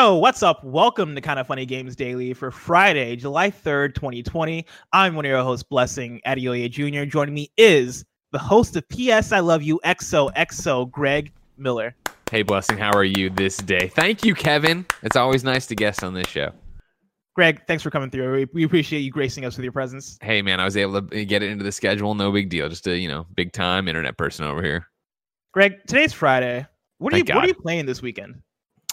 Oh, what's up? Welcome to Kinda Funny Games Daily for Friday, July 3rd, 2020. I'm one of your hosts, Blessing Adeoye Jr. Joining me is the host of PS I Love You XOXO, Greg Miller. Hey, Blessing, how are you this day? Thank you, Kevin. It's always nice to guest on this show. Greg, thanks for coming through. We, we appreciate you gracing us with your presence. Hey, man, I was able to get it into the schedule. No big deal. Just a, you know, big time internet person over here. Greg, today's Friday. What are Thank you what are you playing this weekend?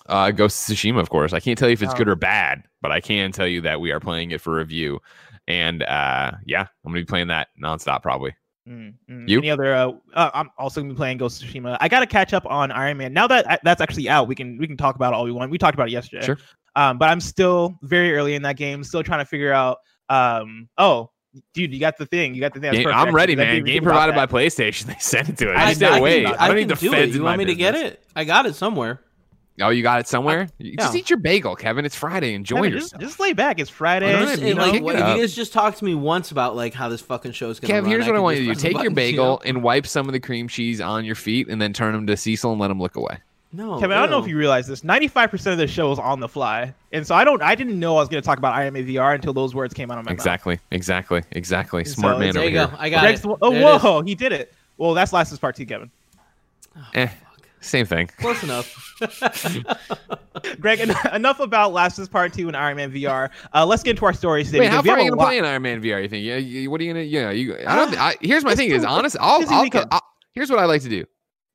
Uh, Ghost of Tsushima, of course. I can't tell you if it's good Oh. or bad, but I can tell you that we are playing it for review. And uh, yeah, I'm going to be playing that nonstop probably. Mm, mm. You? Any other? Uh, uh, I'm also gonna be playing Ghost of Tsushima. I got to catch up on Iron Man now that I, that's actually out. We can we can talk about it all we want. We talked about it yesterday. Sure. Um, but I'm still very early in that game. Still trying to figure out. Um, oh, dude, you got the thing. You got the thing. Game- I'm ready, ready, 'cause man. Game provided by. PlayStation. They sent it to it. I- I, I stay can- away. I I don't need the do feds it. in You my want me to get it? I got it somewhere. Oh, you got it somewhere? You Just eat your bagel, Kevin. It's Friday. Enjoy Kevin, yourself. just, just lay back. It's Friday. Well, Just- you know, like, what- it if you guys just talk to me once about like how this fucking show is gonna Kev, run, here's what I could want you to do. just press Take your buttons, you know? bagel and wipe some of the cream cheese on your feet and then turn them to Cecil and let him look away. No, Kevin, I don't know if you realize this. 95% of the show is on the fly. And so I don't I didn't know I was going to talk about Iron Man VR until those words came out of my mouth. Exactly, exactly, exactly. So Smart man it's- There over you here. go. I got Greg's it. the one- oh, There it is. whoa, he did it. Well, that's Last Part 2, Kevin. Eh, same thing. Close enough. Greg, en- enough about Last is Part 2 and Iron Man VR. Uh, let's get into our stories today. Wait, how far are have you gonna lot- play in Iron Man VR? You think? Yeah, you, what are you gonna? Yeah, you. I don't. I, here's my It's thing: is too- honest. I'll. busy I'll. I'll- here's what I like to do.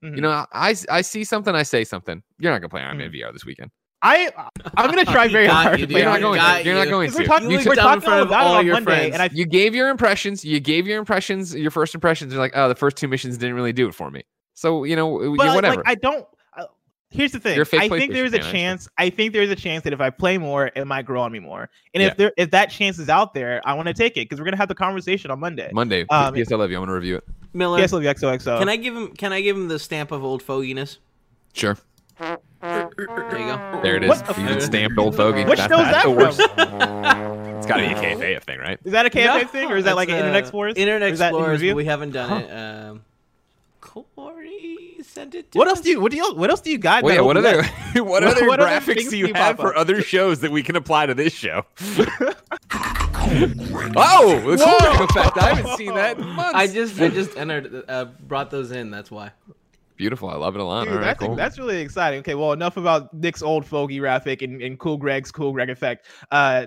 Mhm. You know, I, I see something, I say something. You're not gonna play Iron Man Mm. VR this weekend. I I'm gonna try very hard you, to dude. play You're not going. Man. To. You're not going to. we're talking, You we're sit down in front of about it all on your Monday, friends. and I You gave your impressions. You gave your impressions. Your first impressions You're like, oh, the first two missions didn't really do it for me. So you know, but you like, whatever. like, I don't. Uh, here's the thing. You're a fake I think there's a fan, chance. I think there's a chance that if I play more, it might grow on me more. And Yeah. if there, if that chance is out there, I want to take it because we're gonna have the conversation on Monday. Monday. um, yes, I love you. I'm gonna review it. Miller, Yes, I love you, XOXO. can I give him? Can I give him the stamp of old foginess? Sure. There you go. There it is. What the You f- stamped old fogey. Which That's show's that The from? worst. It's got to be a KFA thing, right? Is that a KFA No, thing or is that like an Internet Explorers? Internet Or is Explorers, we haven't done Huh. it. Um, Corey sent it. To What else do you what do you what else do you got? Well, yeah, what other up? what other what graphics things do do you you have for other shows that we can apply to this show? oh, the Kubrick effect! I haven't seen that in months. I just I just entered uh, brought those in. That's why. beautiful. I love it a lot. Dude, All right, that's, cool. that's really exciting. Okay, well, enough about Nick's old fogey graphic and, and Cool Greg's Cool Greg effect. Uh,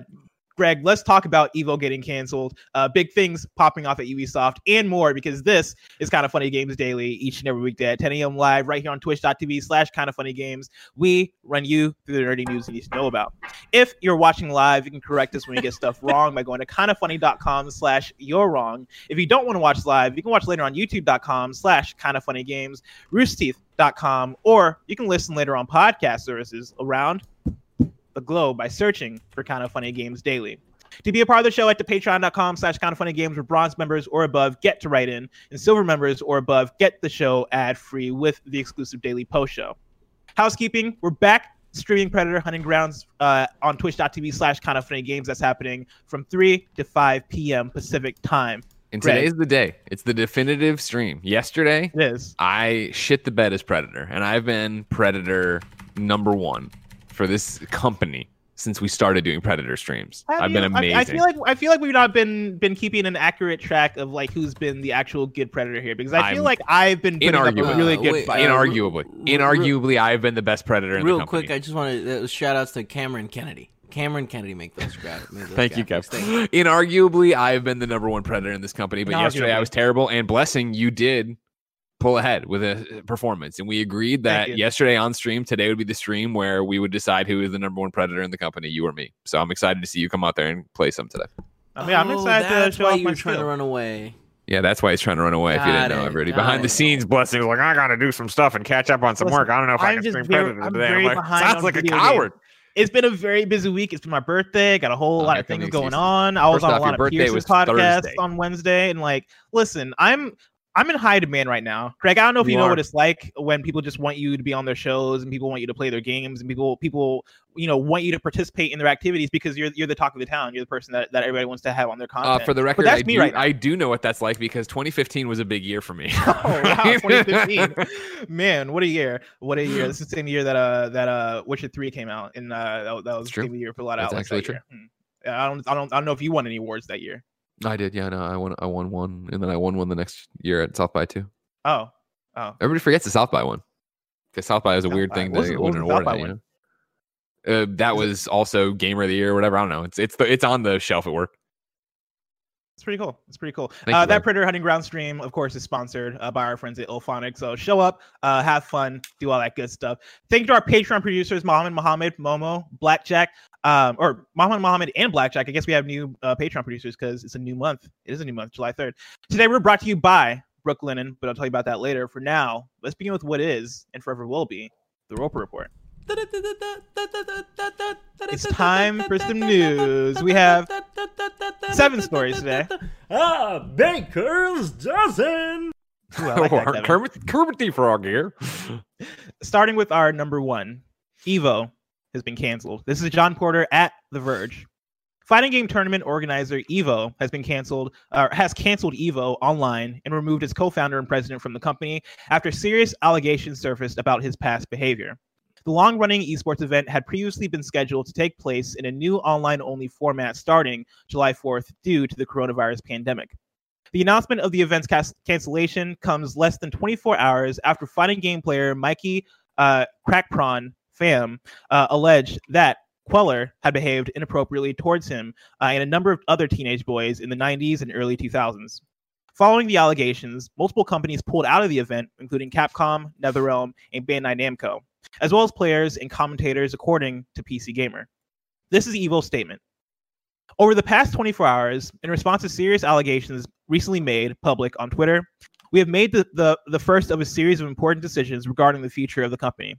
Greg, let's talk about Evo getting canceled. Uh, big things popping off at Ubisoft and more because this is kinda funny games daily each and every weekday at 10 a.m. live right here on twitch.tv slash kinda funny games. We run you through the nerdy news you need to know about. If you're watching live, you can correct us when you get stuff wrong by going to kindafunny.com slash you're wrong. If you don't want to watch live, you can watch later on youtube.com slash kinda funny games, roosterteeth.com, or you can listen later on podcast services around the globe by searching for kinda funny games daily. To be a part of the show at the patreon.com slash kinda funny games where bronze members or above get to write in and silver members or above get the show ad free with the exclusive daily post show. Housekeeping, we're back streaming Predator Hunting Grounds uh, on twitch.tv slash kinda funny games. That's happening from 3 to 5 p.m. Pacific time. and Greg. today's the day. It's the definitive stream. Yesterday, It is. I shit the bed as Predator, and I've been Predator number one for this company since we started doing Predator streams. Have I've you- been amazing. I, feel like I feel like we've not been been keeping an accurate track of like who's been the actual good predator here because I feel I'm like I've been putting up a really Uh, good wait, fight. uh, inarguably, real- inarguably, I've been the best Predator in Real the company. quick, I just want to uh, shout outs to Cameron Kennedy. Cameron Kennedy make those graphics. Made those Thank you, graphics. Kev. Thank. Inarguably, I've been the number one predator in this company, but yesterday I was terrible. And blessing, you did pull ahead with a performance, and we agreed that yesterday on stream, today would be the stream where we would decide who is the number one predator in the company, you or me. So I'm excited to see you come out there and play some today. I mean, I'm Oh, excited to show why off you my were trying to run away. Yeah, that's why he's trying to run away. if you didn't know it, already, got behind the scenes, blessing was like, I gotta do some stuff and catch up on some Listen, work. I don't know if i I'm can just stream very- predator I'm today. very I'm like, sounds like a video coward. It's been a very busy week. It's been my birthday. Got a whole Oh, lot of things going excuses. on. I was First on off, a lot of birthday Pierce's was podcasts Thursday. on Wednesday, and like, listen, I'm I'm in high demand right now. Greg, I don't know if you, You know are. what it's like when people just want you to be on their shows and people want you to play their games and people people you know want you to participate in their activities because you're you're the talk of the town. You're the person that, that everybody wants to have on their Uh, content. for the record, that's I, me do, right now. I do know what that's like because 2015 was a big year for me. Oh wow, 2015. Man, what a year! What a year! This is the same year that uh that uh Witcher Three came out, and uh that, that was the same year for a lot of That's outlets actually that year. Hmm. I don't I don't I don't know if you won any awards that year. I did, yeah. No, I won. I won one, and then I won one the next year at South by too. Oh, oh, Everybody forgets the South by one because South by is a South weird by. thing to win an award at. You know? Uh, that was also Gamer of the Year or whatever. I don't know. It's it's the, it's on the shelf at work. it's pretty cool. It's pretty cool. Thank uh, you, that Greg. Predator Hunting Ground stream, of course, is sponsored uh, by our friends at IllFonic. So show up, uh, have fun, do all that good stuff. Thank you to our Patreon producers, Mohammed Mohammed, Momo, Blackjack, um, or Mohammed Mohammed and Blackjack. I guess we have new uh, Patreon producers because it's a new month. It is a new month, July 3rd. Today we're brought to you by Brooklinen, but I'll tell you about that later. For now, let's begin with what is and forever will be the Roper Report. It's time for some news. We have seven stories today. Ah, Baker's dozen. Ooh, I like that, Kevin. Kermit, Kermit the Frog here. starting with our number one, Evo has been canceled. This is Jon Porter at The Verge. Fighting game tournament organizer Evo has been canceled, or has canceled Evo online and removed its co-founder and president from the company after serious allegations surfaced about his past behavior. The long-running esports event had previously been scheduled to take place in a new online-only format starting July 4th due to the coronavirus pandemic. The announcement of the event's cas- cancellation comes less than 24 hours after fighting game player Mikey uh, Crackprawn Fam uh, alleged that Cuellar had behaved inappropriately towards him uh, and a number of other teenage boys in the 90s and early 2000s. Following the allegations, multiple companies pulled out of the event, including Capcom, NetherRealm, and Bandai Namco, as well as players and commentators, according to PC Gamer. This is Evo's statement. Over the past 24 hours, in response to serious allegations recently made public on Twitter, we have made the, the, the first of a series of important decisions regarding the future of the company.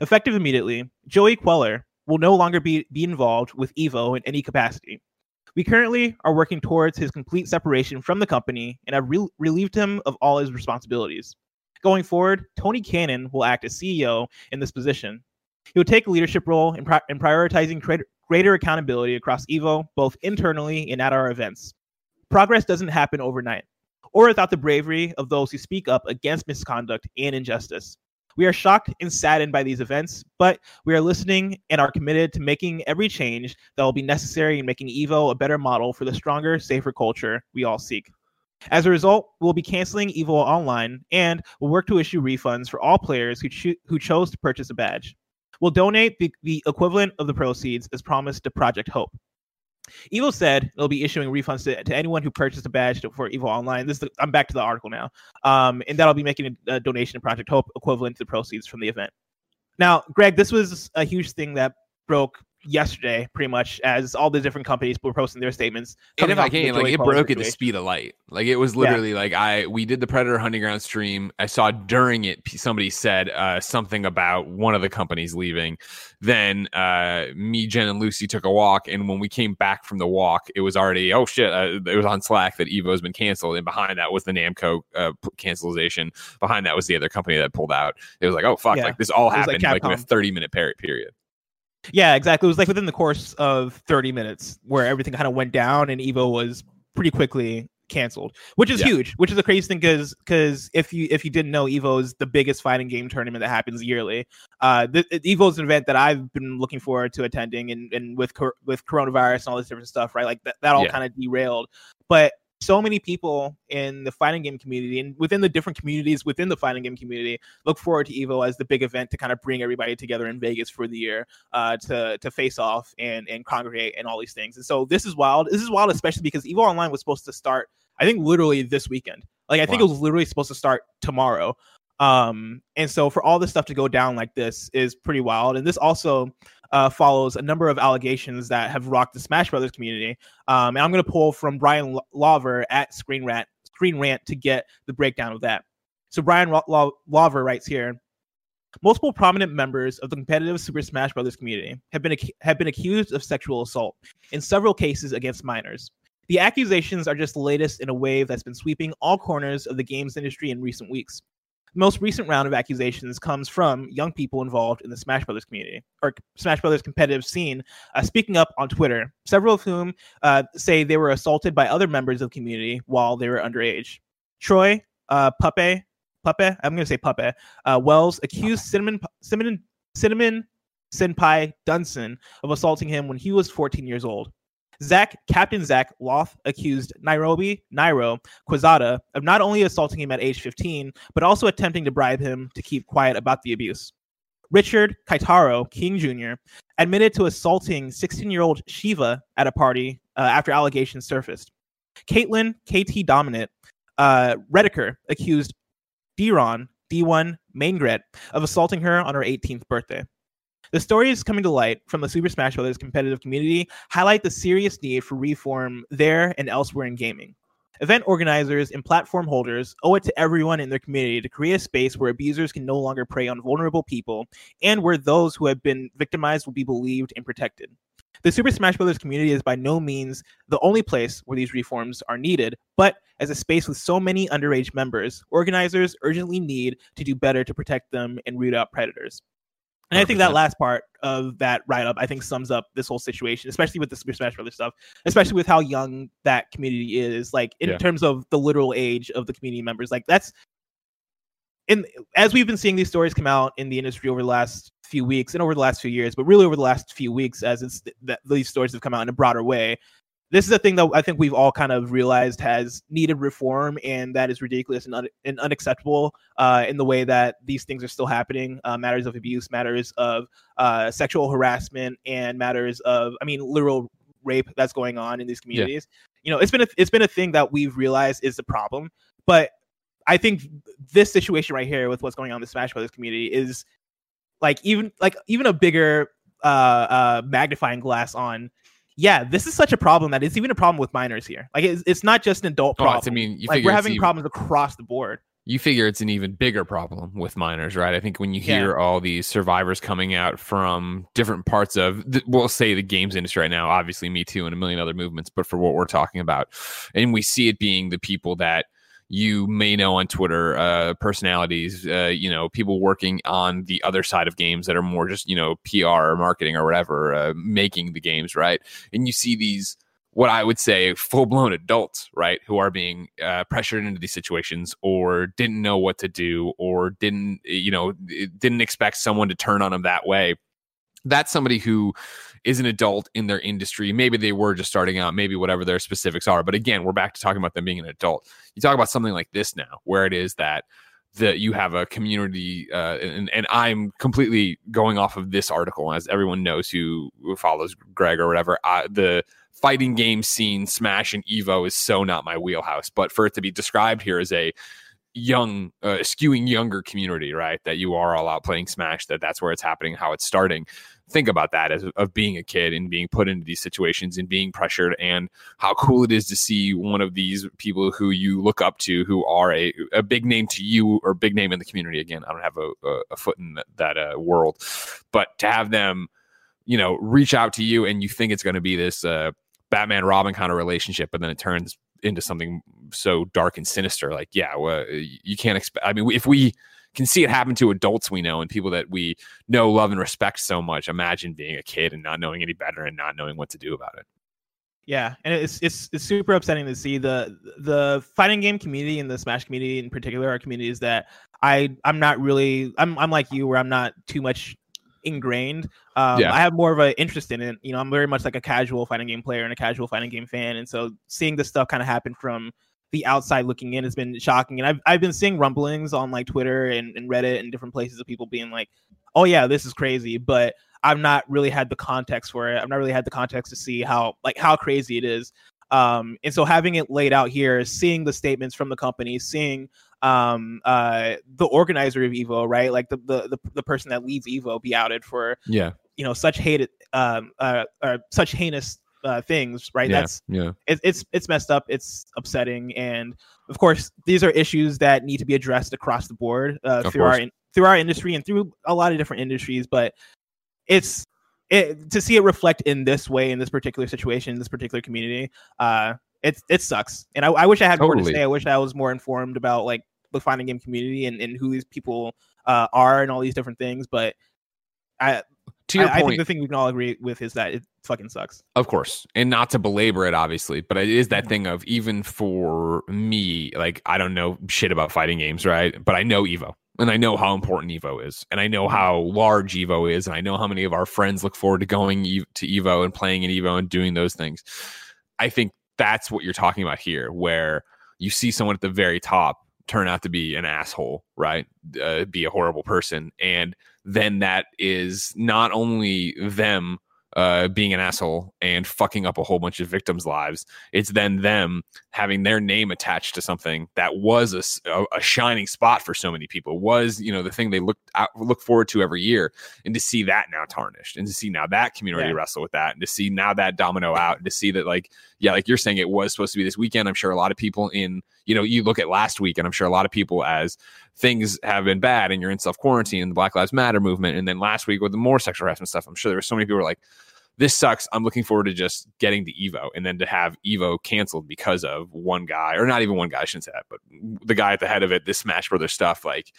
Effective immediately, Joey Cuellar will no longer be, be involved with Evo in any capacity. We currently are working towards his complete separation from the company and have re- relieved him of all his responsibilities. Going forward, Tony Cannon will act as CEO in this position. He will take a leadership role in, pri- in prioritizing greater, greater accountability across Evo, both internally and at our events. Progress doesn't happen overnight, or without the bravery of those who speak up against misconduct and injustice. We are shocked and saddened by these events, but we are listening and are committed to making every change that will be necessary in making Evo a better model for the stronger, safer culture we all seek. As a result, we'll be canceling Evo Online and we'll work to issue refunds for all players who, cho- who chose to purchase a badge. We'll donate the, the equivalent of the proceeds as promised to Project Hope. Evo said it'll be issuing refunds to, to anyone who purchased a badge for Evo Online. This is the, I'm back to the article now, um, and that'll be making a, a donation to Project Hope equivalent to the proceeds from the event. Now, Greg, this was a huge thing that broke yesterday, pretty much, as all the different companies were posting their statements. And if I off of the can, like it broke at the speed of light. Like it was literally like I we did the Predator Hunting Ground stream. I saw during it somebody said uh, something about one of the companies leaving. Then uh, me, Jen, and Lucy took a walk, and when we came back from the walk, it was already oh shit! Uh, it was on Slack that Evo's been canceled, and behind that was the Namco uh, cancellation. Behind that was the other company that pulled out. It was like oh fuck! Yeah. Like this all was like happened like, in a thirty minute period. Yeah, exactly. It was like within the course of 30 minutes where everything kind of went down and Evo was pretty quickly canceled, which is Yeah. huge, which is a crazy thing because because if you if you didn't know, Evo is the biggest fighting game tournament that happens yearly. Uh, the, Evo is an event that I've been looking forward to attending, and and with cor- with coronavirus and all this different stuff, right? Like that, that all Yeah. kind of derailed. But so many people in the fighting game community and within the different communities within the fighting game community look forward to Evo as the big event to kind of bring everybody together in Vegas for the year uh, to to face off and and congregate and all these things. And so this is wild. This is wild, especially because Evo Online was supposed to start, I think, literally this weekend. Like I think it was literally supposed to start tomorrow. Um, and so for all this stuff to go down like this is pretty wild. And this also uh, follows a number of allegations that have rocked the Smash Brothers community. Um, and I'm going to pull from Brian Lo- Lawver at Screen Rant, Screen Rant to get the breakdown of that. So Brian Lo- Lo- Lawver writes here. Multiple prominent members of the competitive Super Smash Brothers community have been ac- have been accused of sexual assault in several cases against minors. The accusations are just the latest in a wave that's been sweeping all corners of the games industry in recent weeks. The most recent round of accusations comes from young people involved in the Smash Brothers community or Smash Brothers competitive scene, uh, speaking up on Twitter. Several of whom uh, say they were assaulted by other members of the community while they were underage. Troy, uh, Puppe, Puppe, I'm going to say Puppe, uh, Wells accused Cinnamon, Cinnamon, Cinnamon Senpai Dunson of assaulting him when he was 14 years old. Zach, Captain Zach Loth accused Nairobi, Nairo, Quezada of not only assaulting him at age 15, but also attempting to bribe him to keep quiet about the abuse. Richard Keitaro King Jr. admitted to assaulting 16 year old Shiva at a party uh, after allegations surfaced. Caitlin KT Dominant uh, Rediker accused Diron D1 Maingret of assaulting her on her 18th birthday. The stories coming to light from the Super Smash Bros. competitive community highlight the serious need for reform there and elsewhere in gaming. Event organizers and platform holders owe it to everyone in their community to create a space where abusers can no longer prey on vulnerable people and where those who have been victimized will be believed and protected. The Super Smash Bros. community is by no means the only place where these reforms are needed, but as a space with so many underage members, organizers urgently need to do better to protect them and root out predators. And 100%. I think that last part of that write up, I think, sums up this whole situation, especially with the Super Smash Brothers stuff, especially with how young that community is, like in yeah. terms of the literal age of the community members. Like that's in as we've been seeing these stories come out in the industry over the last few weeks and over the last few years, but really over the last few weeks, as it's that these stories have come out in a broader way this is a thing that I think we've all kind of realized has needed reform, and that is ridiculous and, un- and unacceptable uh, in the way that these things are still happening. Uh, matters of abuse, matters of uh, sexual harassment, and matters of, I mean, literal rape that's going on in these communities. Yeah. You know, it's been a, it's been a thing that we've realized is the problem, but I think this situation right here with what's going on in the Smash Brothers community is like even like even a bigger uh, uh, magnifying glass on yeah, this is such a problem that it's even a problem with minors here. Like it's, it's not just an adult problem. Oh, I mean, like we're having even, problems across the board. You figure it's an even bigger problem with minors, right? I think when you hear yeah. all these survivors coming out from different parts of, the, we'll say the games industry right now, obviously Me Too and a million other movements, but for what we're talking about, and we see it being the people that you may know on Twitter, uh, personalities, uh, you know, people working on the other side of games that are more just, you know, PR or marketing or whatever, uh, making the games, right? And you see these, what I would say, full blown adults, right, who are being uh, pressured into these situations or didn't know what to do or didn't, you know, didn't expect someone to turn on them that way. That's somebody who is an adult in their industry. Maybe they were just starting out, maybe whatever their specifics are. But again, we're back to talking about them being an adult. You talk about something like this now, where it is that that you have a community uh, and, and i'm completely going off of this article as everyone knows who follows greg or whatever uh, the fighting game scene smash and evo is so not my wheelhouse but for it to be described here as a young uh, skewing younger community right that you are all out playing smash that that's where it's happening how it's starting think about that as of being a kid and being put into these situations and being pressured and how cool it is to see one of these people who you look up to who are a, a big name to you or big name in the community. Again i don't have a, a, a foot in that, that uh, world but to have them you know reach out to you and you think it's going to be this uh, batman robin kind of relationship but then it turns into something so dark and sinister like yeah well, you can't expect i mean if we can see it happen to adults we know and people that we know, love, and respect so much. Imagine being a kid and not knowing any better and not knowing what to do about it. Yeah, and it's it's it's super upsetting to see the the fighting game community and the Smash community in particular are communities that I I'm not really I'm I'm like you where I'm not too much ingrained. Um, yeah. I have more of an interest in it. You know, I'm very much like a casual fighting game player and a casual fighting game fan, and so seeing this stuff kind of happen from the outside looking in has been shocking. And I've I've been seeing rumblings on like Twitter and, and Reddit and different places of people being like, "Oh yeah, this is crazy," but I've not really had the context for it. I've not really had the context to see how like how crazy it is. Um, and so having it laid out here, seeing the statements from the company, seeing um, uh, the organizer of Evo, right, like the, the the the person that leads Evo, be outed for yeah, you know, such hated um, uh, uh such heinous uh, things, right? Yeah, That's yeah. It, it's it's messed up. It's upsetting, and of course, these are issues that need to be addressed across the board uh, through course. our through our industry and through a lot of different industries. But it's it to see it reflect in this way in this particular situation in this particular community. Uh, it it sucks. And I, I wish I had more to say. I wish I was more informed about like the fighting game community and, and who these people uh, are and all these different things. But I To your I, I think the thing we can all agree with is that it fucking sucks. Of course. And not to belabor it, obviously, but it is that thing of even for me, like, I don't know shit about fighting games, right? But I know Evo and I know how important Evo is. And I know how large Evo is. And I know how many of our friends look forward to going to Evo and playing in Evo and doing those things. I think that's what you're talking about here, where you see someone at the very top turn out to be an asshole, right? Uh, be a horrible person. And then that is not only them uh, being an asshole and fucking up a whole bunch of victims' lives. It's then them having their name attached to something that was a shining spot for so many people. Was you know the thing they looked out, look forward to every year, and to see that now tarnished, and to see now that community Yeah. wrestle with that, and to see now that domino out, and to see that like yeah, like you're saying, it was supposed to be this weekend. I'm sure a lot of people in you know you look at last week, and I'm sure a lot of people as things have been bad and you're in self quarantine and the Black Lives Matter movement. And then last week with the more sexual harassment stuff, I'm sure there were so many people who were like, this sucks. I'm looking forward to just getting the Evo and then to have Evo canceled because of one guy, or not even one guy, I shouldn't say that, but the guy at the head of it, this Smash Brothers stuff. Like,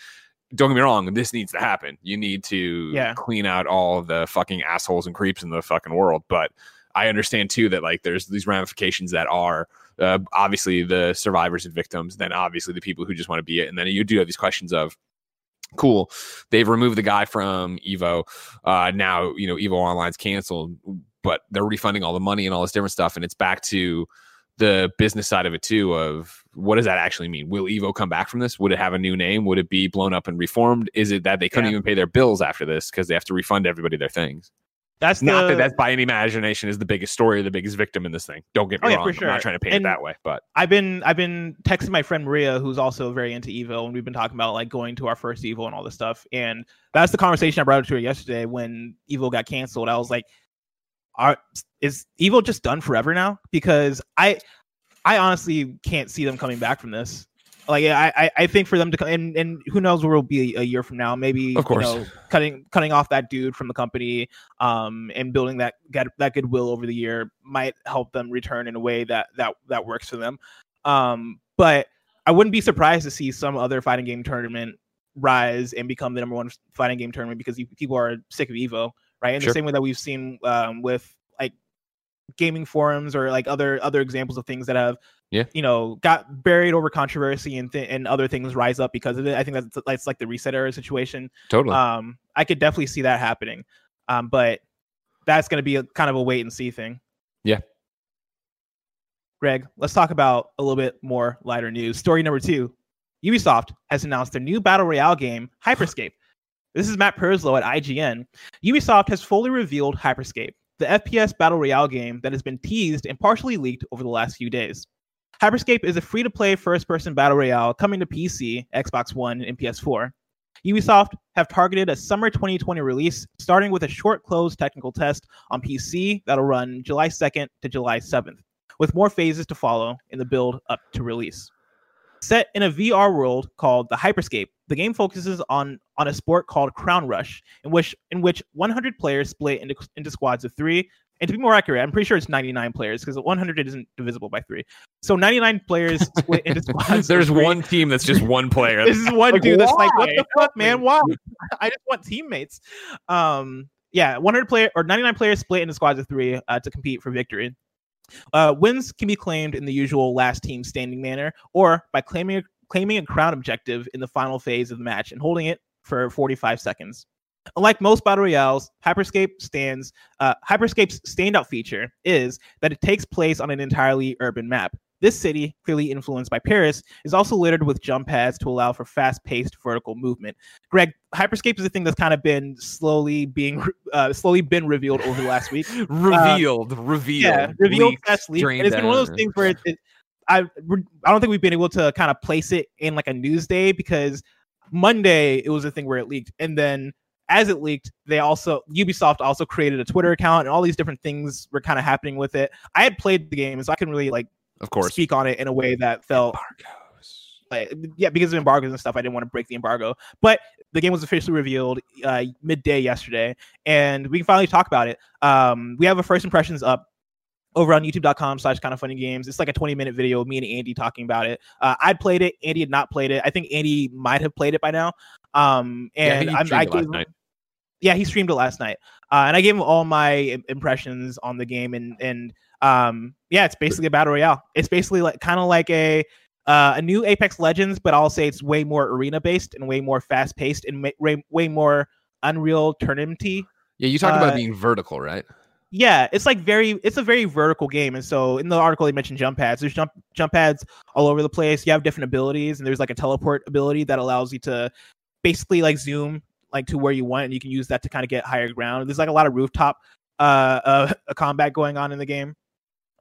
don't get me wrong, this needs to happen. You need to Yeah. clean out all the fucking assholes and creeps in the fucking world. But I understand too that like there's these ramifications that are uh, obviously the survivors and victims, then obviously the people who just want to be it, and then you do have these questions of, cool, they've removed the guy from Evo, uh, now you know Evo Online's canceled, but they're refunding all the money and all this different stuff, and it's back to the business side of it too of what does that actually mean? Will evo come back from this? Would it have a new name? Would it be blown up and reformed? Is it that they couldn't Yeah. even pay their bills after this because they have to refund everybody their things That's not the, that that's by any imagination is the biggest story or the biggest victim in this thing. Don't get me Oh, yeah, wrong. for I'm not trying to paint And- it that way, but I've been I've been texting my friend Maria, who's also very into Evo, and we've been talking about like going to our first Evo and all this stuff. And that's the conversation I brought up to her yesterday when Evo got canceled. I was like, "Are is Evo just done forever now?" Because I I honestly can't see them coming back from this. Like I I, I think for them to come and, and who knows where we'll be a year from now. Maybe Of course. you know, cutting cutting off that dude from the company um and building that that, that goodwill over the year might help them return in a way that that that works for them um but i wouldn't be surprised to see some other fighting game tournament rise and become the number one fighting game tournament because people are sick of evo right in Sure. the same way that we've seen um with like gaming forums or like other other examples of things that have Yeah. you know got buried over controversy and th- and other things rise up because of it i think that's that's like the ResetEra situation totally. um, I could definitely see that happening. Um, but that's going to be a kind of a wait and see thing. Yeah. Greg, let's talk about a little bit more lighter news. Story number two Ubisoft has announced their new battle royale game, Hyper Scape. This is Matt Purslow at IGN. Ubisoft has fully revealed Hyper Scape, the FPS battle royale game that has been teased and partially leaked over the last few days. Hyper Scape is a free to play first person battle royale coming to PC, Xbox One, and PS4. Ubisoft have targeted a summer 2020 release, starting with a short closed technical test on PC that'll run July 2nd to July 7th, with more phases to follow in the build up to release. Set in a VR world called the Hyper Scape, the game focuses on, on a sport called Crown Rush, in which in which 100 players split into, into squads of three. And to be more accurate, I'm pretty sure it's 99 players because 100 isn't divisible by three. So 99 players split into squads. There's one team that's just one player. This is one Like, dude that's like, what the fuck, man? Why? I just want teammates. Um, yeah, 100 player or 99 players split into squads of three uh, to compete for victory. Uh, wins can be claimed in the usual last team standing manner, or by claiming claiming a crown objective in the final phase of the match and holding it for 45 seconds. Unlike most battle royales, Hyper Scape stands. Uh, Hyper Scape's standout feature is that it takes place on an entirely urban map. This city, clearly influenced by Paris, is also littered with jump pads to allow for fast-paced vertical movement. Greg, Hyper Scape is a thing that's kind of been slowly being uh, slowly been revealed over the last week. revealed, revealed, yeah, revealed leaked, leaked. drained And it's been one of those things where it, it, I I don't think we've been able to kind of place it in like a news day because Monday it was a thing where it leaked, and then as it leaked, they also Ubisoft also created a Twitter account, and all these different things were kind of happening with it. I had played the game, so I can really like of course. speak on it in a way that felt Embargoes. like, yeah, because of embargoes and stuff, I didn't want to break the embargo. But the game was officially revealed uh, midday yesterday, and we can finally talk about it. Um, we have a first impressions up. over on youtube.com slash kinda funny games. It's like a 20 minute video of me and Andy talking about it. Uh, I'd played it. Andy had not played it. I think Andy might have played it by now. Um, and yeah, I, I gave him, yeah, he streamed it last night. Uh, and I gave him all my impressions on the game. And, and, um, yeah, it's basically a battle royale. It's basically like kind of like a, uh, a new Apex Legends, but I'll say it's way more arena based and way more fast paced and way, way more Unreal tournamenty. Yeah, you talked uh, about being vertical, right? Yeah, it's like very it's a very vertical game. And so in the article they mentioned jump pads. There's jump jump pads all over the place. You have different abilities and there's like a teleport ability that allows you to basically like zoom like to where you want and you can use that to kind of get higher ground. There's like a lot of rooftop uh, uh a combat going on in the game.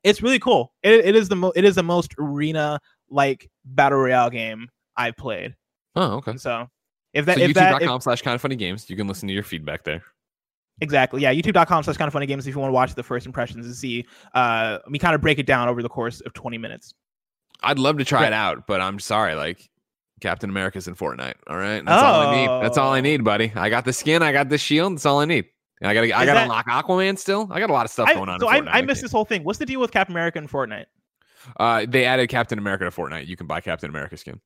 It's really cool. It, it is the mo- it is the most arena like battle royale game I've played. Oh, okay. So if that so if youtube.com slash kinda funny games, you can listen to your feedback there. Exactly. Yeah. YouTube.com slash kinda funny games if you want to watch the first impressions and see uh me kind of break it down over the course of 20 minutes. I'd love to try yeah. it out, but I'm sorry, like Captain America's in Fortnite. All right. That's oh. all I need. That's all I need, buddy. I got the skin, I got the shield. That's all I need. I gotta I gotta unlock Aquaman still. I got a lot of stuff I, going on. So I, I missed this whole thing. What's the deal with Captain America in Fortnite? Uh, they added Captain America to Fortnite. You can buy Captain America skin.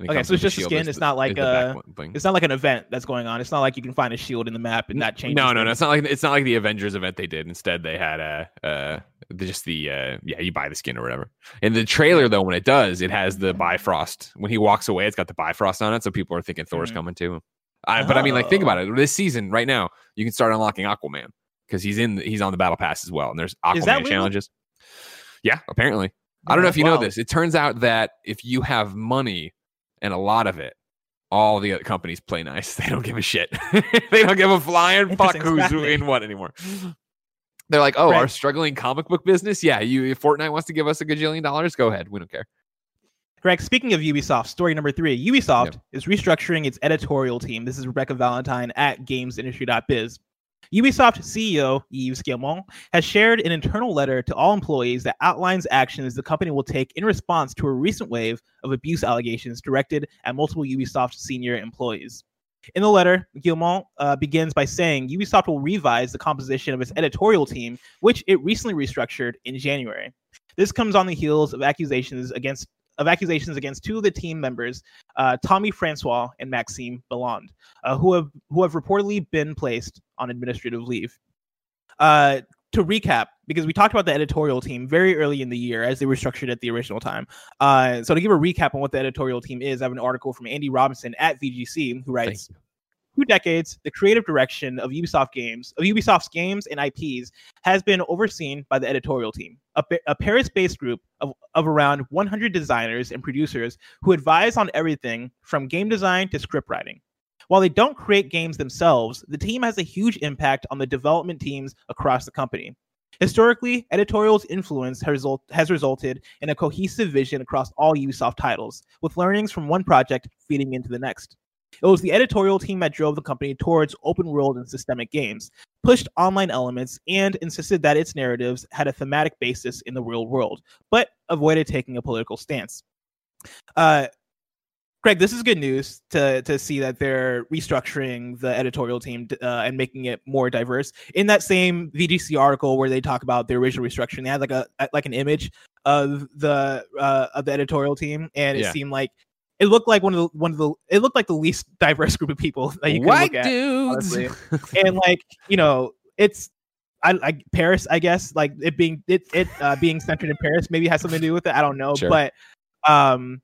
Okay, so it's just a skin. It's not like a. It's not like an event that's going on. It's not like you can find a shield in the map and that changes. No, no, no. It's not like it's not like the Avengers event they did. Instead, they had a uh, just the uh, yeah, you buy the skin or whatever. In the trailer though, when it does, it has the Bifrost. When he walks away, it's got the Bifrost on it, so people are thinking Thor's mm-hmm. coming too. I, but I mean, like, think about it. This season, right now, you can start unlocking Aquaman because he's in. He's on the battle pass as well, and there's Aquaman challenges. Yeah, apparently. I don't know if you wow. know this. It turns out that if you have money and a lot of it, all the other companies play nice. They don't give a shit. they don't give a flying fuck who's in what anymore. They're like, oh, right. our struggling comic book business. Yeah, you Fortnite wants to give us a gajillion dollars. Go ahead, we don't care. Greg, speaking of Ubisoft, story number three Ubisoft yep. is restructuring its editorial team. This is Rebekah Valentine at gamesindustry.biz. Ubisoft CEO Yves Guillemot has shared an internal letter to all employees that outlines actions the company will take in response to a recent wave of abuse allegations directed at multiple Ubisoft senior employees. In the letter, Guillemot uh, begins by saying Ubisoft will revise the composition of its editorial team, which it recently restructured in January. This comes on the heels of accusations against of accusations against two of the team members, uh, Tommy Francois and Maxime Béland, uh, who have who have reportedly been placed on administrative leave. Uh, to recap, because we talked about the editorial team very early in the year as they were structured at the original time. Uh, so to give a recap on what the editorial team is, I have an article from Andy Robinson at VGC who writes two decades, the creative direction of Ubisoft games, of Ubisoft's games and IPs, has been overseen by the editorial team, a, a Paris-based group of, of around 100 designers and producers who advise on everything from game design to script writing. While they don't create games themselves, the team has a huge impact on the development teams across the company. Historically, editorial's influence has, result, has, resulted in a cohesive vision across all Ubisoft titles, with learnings from one project feeding into the next. It was the editorial team that drove the company towards open world and systemic games, pushed online elements, and insisted that its narratives had a thematic basis in the real world, but avoided taking a political stance. Uh, Greg, this is good news to to see that they're restructuring the editorial team uh, and making it more diverse. In that same VGC article where they talk about the original restructuring, they had like a like an image of the uh, of the editorial team, and it yeah. seemed like it looked like one of the one of the it looked like the least diverse group of people that you could White look at, dudes. and like you know, it's I, I Paris, I guess, like it being it it uh, being centered in Paris maybe has something to do with it. I don't know, sure. but um,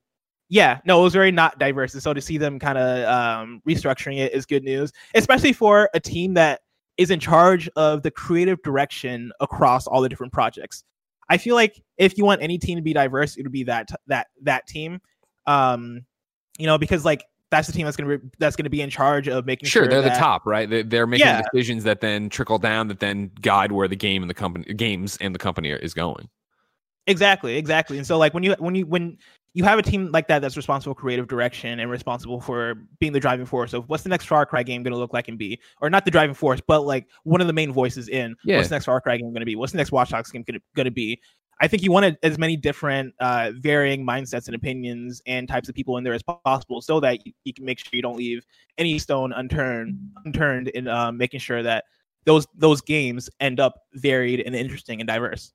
yeah, no, it was very not diverse. And so to see them kind of um, restructuring it is good news, especially for a team that is in charge of the creative direction across all the different projects. I feel like if you want any team to be diverse, it would be that that that team um, you know, because like that's the team that's going to be that's to be in charge of making sure, sure they're that, the top, right? They're, they're making yeah. decisions that then trickle down, that then guide where the game and the company games and the company is going. Exactly, exactly. And so like when you when you when you have a team like that that's responsible for creative direction and responsible for being the driving force of what's the next Far Cry game going to look like and be, or not the driving force, but like one of the main voices in yeah. what's the next Far Cry game going to be, what's the next Watch Dogs game going to be, I think you want as many different uh, varying mindsets and opinions and types of people in there as possible, so that you, you can make sure you don't leave any stone unturned unturned in um, making sure that those those games end up varied and interesting and diverse.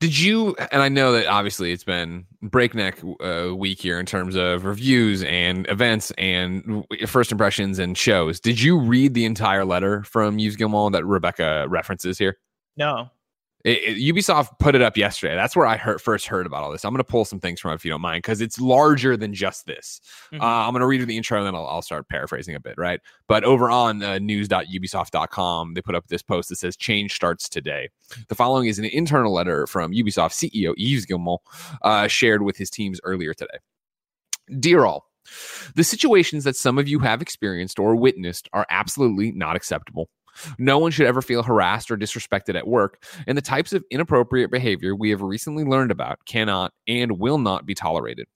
Did you? And I know that obviously it's been breakneck uh, week here in terms of reviews and events and first impressions and shows. Did you read the entire letter from Yves Guillemot that Rebekah references here? No. It, it, Ubisoft put it up yesterday. That's where I heard, first heard about all this. I'm going to pull some things from it if you don't mind, because it's larger than just this. Mm-hmm. Uh, I'm going to read the intro and then I'll, I'll, start paraphrasing a bit, right? But over on uh, news.ubisoft.com, they put up this post that says change starts today. The following is an internal letter from Ubisoft CEO Yves Guillemot, uh, shared with his teams earlier today. Dear all, the situations that some of you have experienced or witnessed are absolutely not acceptable. No one should ever feel harassed or disrespected at work, and the types of inappropriate behavior we have recently learned about cannot and will not be tolerated.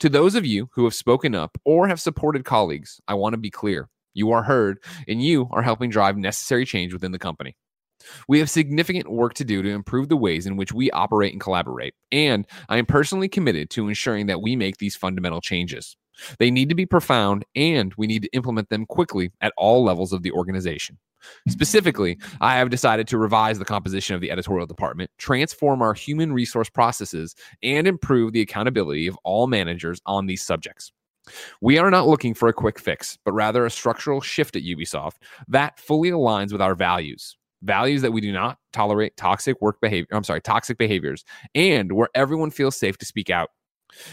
To those of you who have spoken up or have supported colleagues, I want to be clear. You are heard, and you are helping drive necessary change within the company. We have significant work to do to improve the ways in which we operate and collaborate, and I am personally committed to ensuring that we make these fundamental changes. They need to be profound, and we need to implement them quickly at all levels of the organization. Specifically, I have decided to revise the composition of the editorial department, transform our human resource processes, and improve the accountability of all managers on these subjects. We are not looking for a quick fix, but rather a structural shift at Ubisoft that fully aligns with our values. Values that we do not tolerate toxic work behavior, I'm sorry, toxic behaviors, and where everyone feels safe to speak out.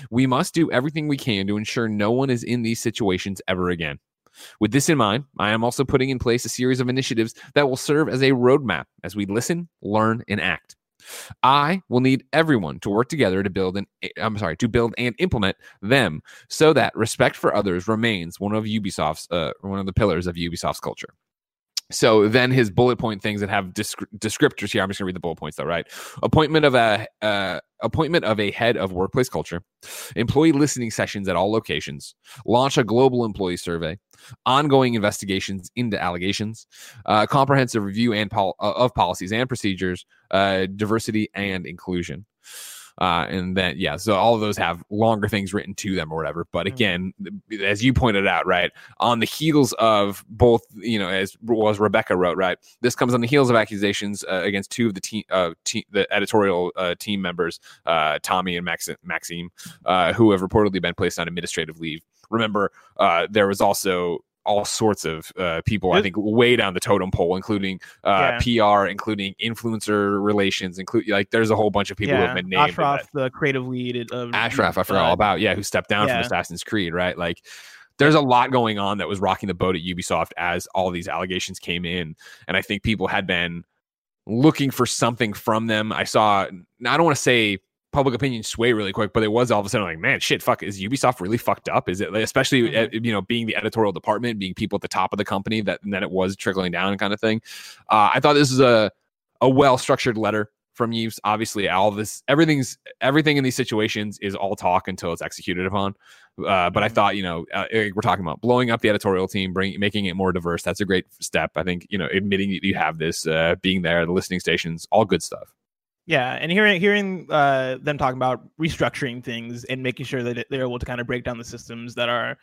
We must do everything we can to ensure no one is in these situations ever again. With this in mind, I am also putting in place a series of initiatives that will serve as a roadmap as we listen, learn, and act. I will need everyone to work together to build and I'm sorry to build and implement them so that respect for others remains one of Ubisoft's uh, one of the pillars of Ubisoft's culture. So then his bullet point things that have descriptors here. I'm just gonna read the bullet points though, right? Appointment of a uh, appointment of a head of workplace culture, employee listening sessions at all locations, launch a global employee survey, ongoing investigations into allegations, uh, comprehensive review and pol- uh, of policies and procedures, uh, diversity and inclusion. Uh, and then yeah, so all of those have longer things written to them or whatever. But mm. again, as you pointed out, right, on the heels of both, you know, as was Rebekah wrote, right, this comes on the heels of accusations uh, against two of the team, uh, te- the editorial uh, team members, uh, Tommy and Max- Maxime, uh, who have reportedly been placed on administrative leave. Remember, uh, there was also all sorts of uh, people. I think way down the totem pole, including uh, yeah. PR, including influencer relations, include like there's a whole bunch of people yeah. who have been named. Ashraf, the creative lead of Ashraf, I forgot all about. Yeah, who stepped down yeah. from Assassin's Creed, right? Like there's a lot going on that was rocking the boat at Ubisoft as all these allegations came in, and I think people had been looking for something from them. I saw. I don't want to say public opinion sway really quick, but it was all of a sudden like, man, shit, fuck, is Ubisoft really fucked up? Is it especially mm-hmm. you know being the editorial department, being people at the top of the company that then it was trickling down kind of thing. Uh, I thought this was a a well structured letter from Yves. Obviously, all this everything's everything in these situations is all talk until it's executed upon. Uh, but I mm-hmm. thought, you know, uh, we're talking about blowing up the editorial team, bring, making it more diverse. That's a great step. I think, you know, admitting that you have this, uh, being there, the listening stations, all good stuff. Yeah, and hearing hearing uh, them talking about restructuring things and making sure that they're able to kind of break down the systems that are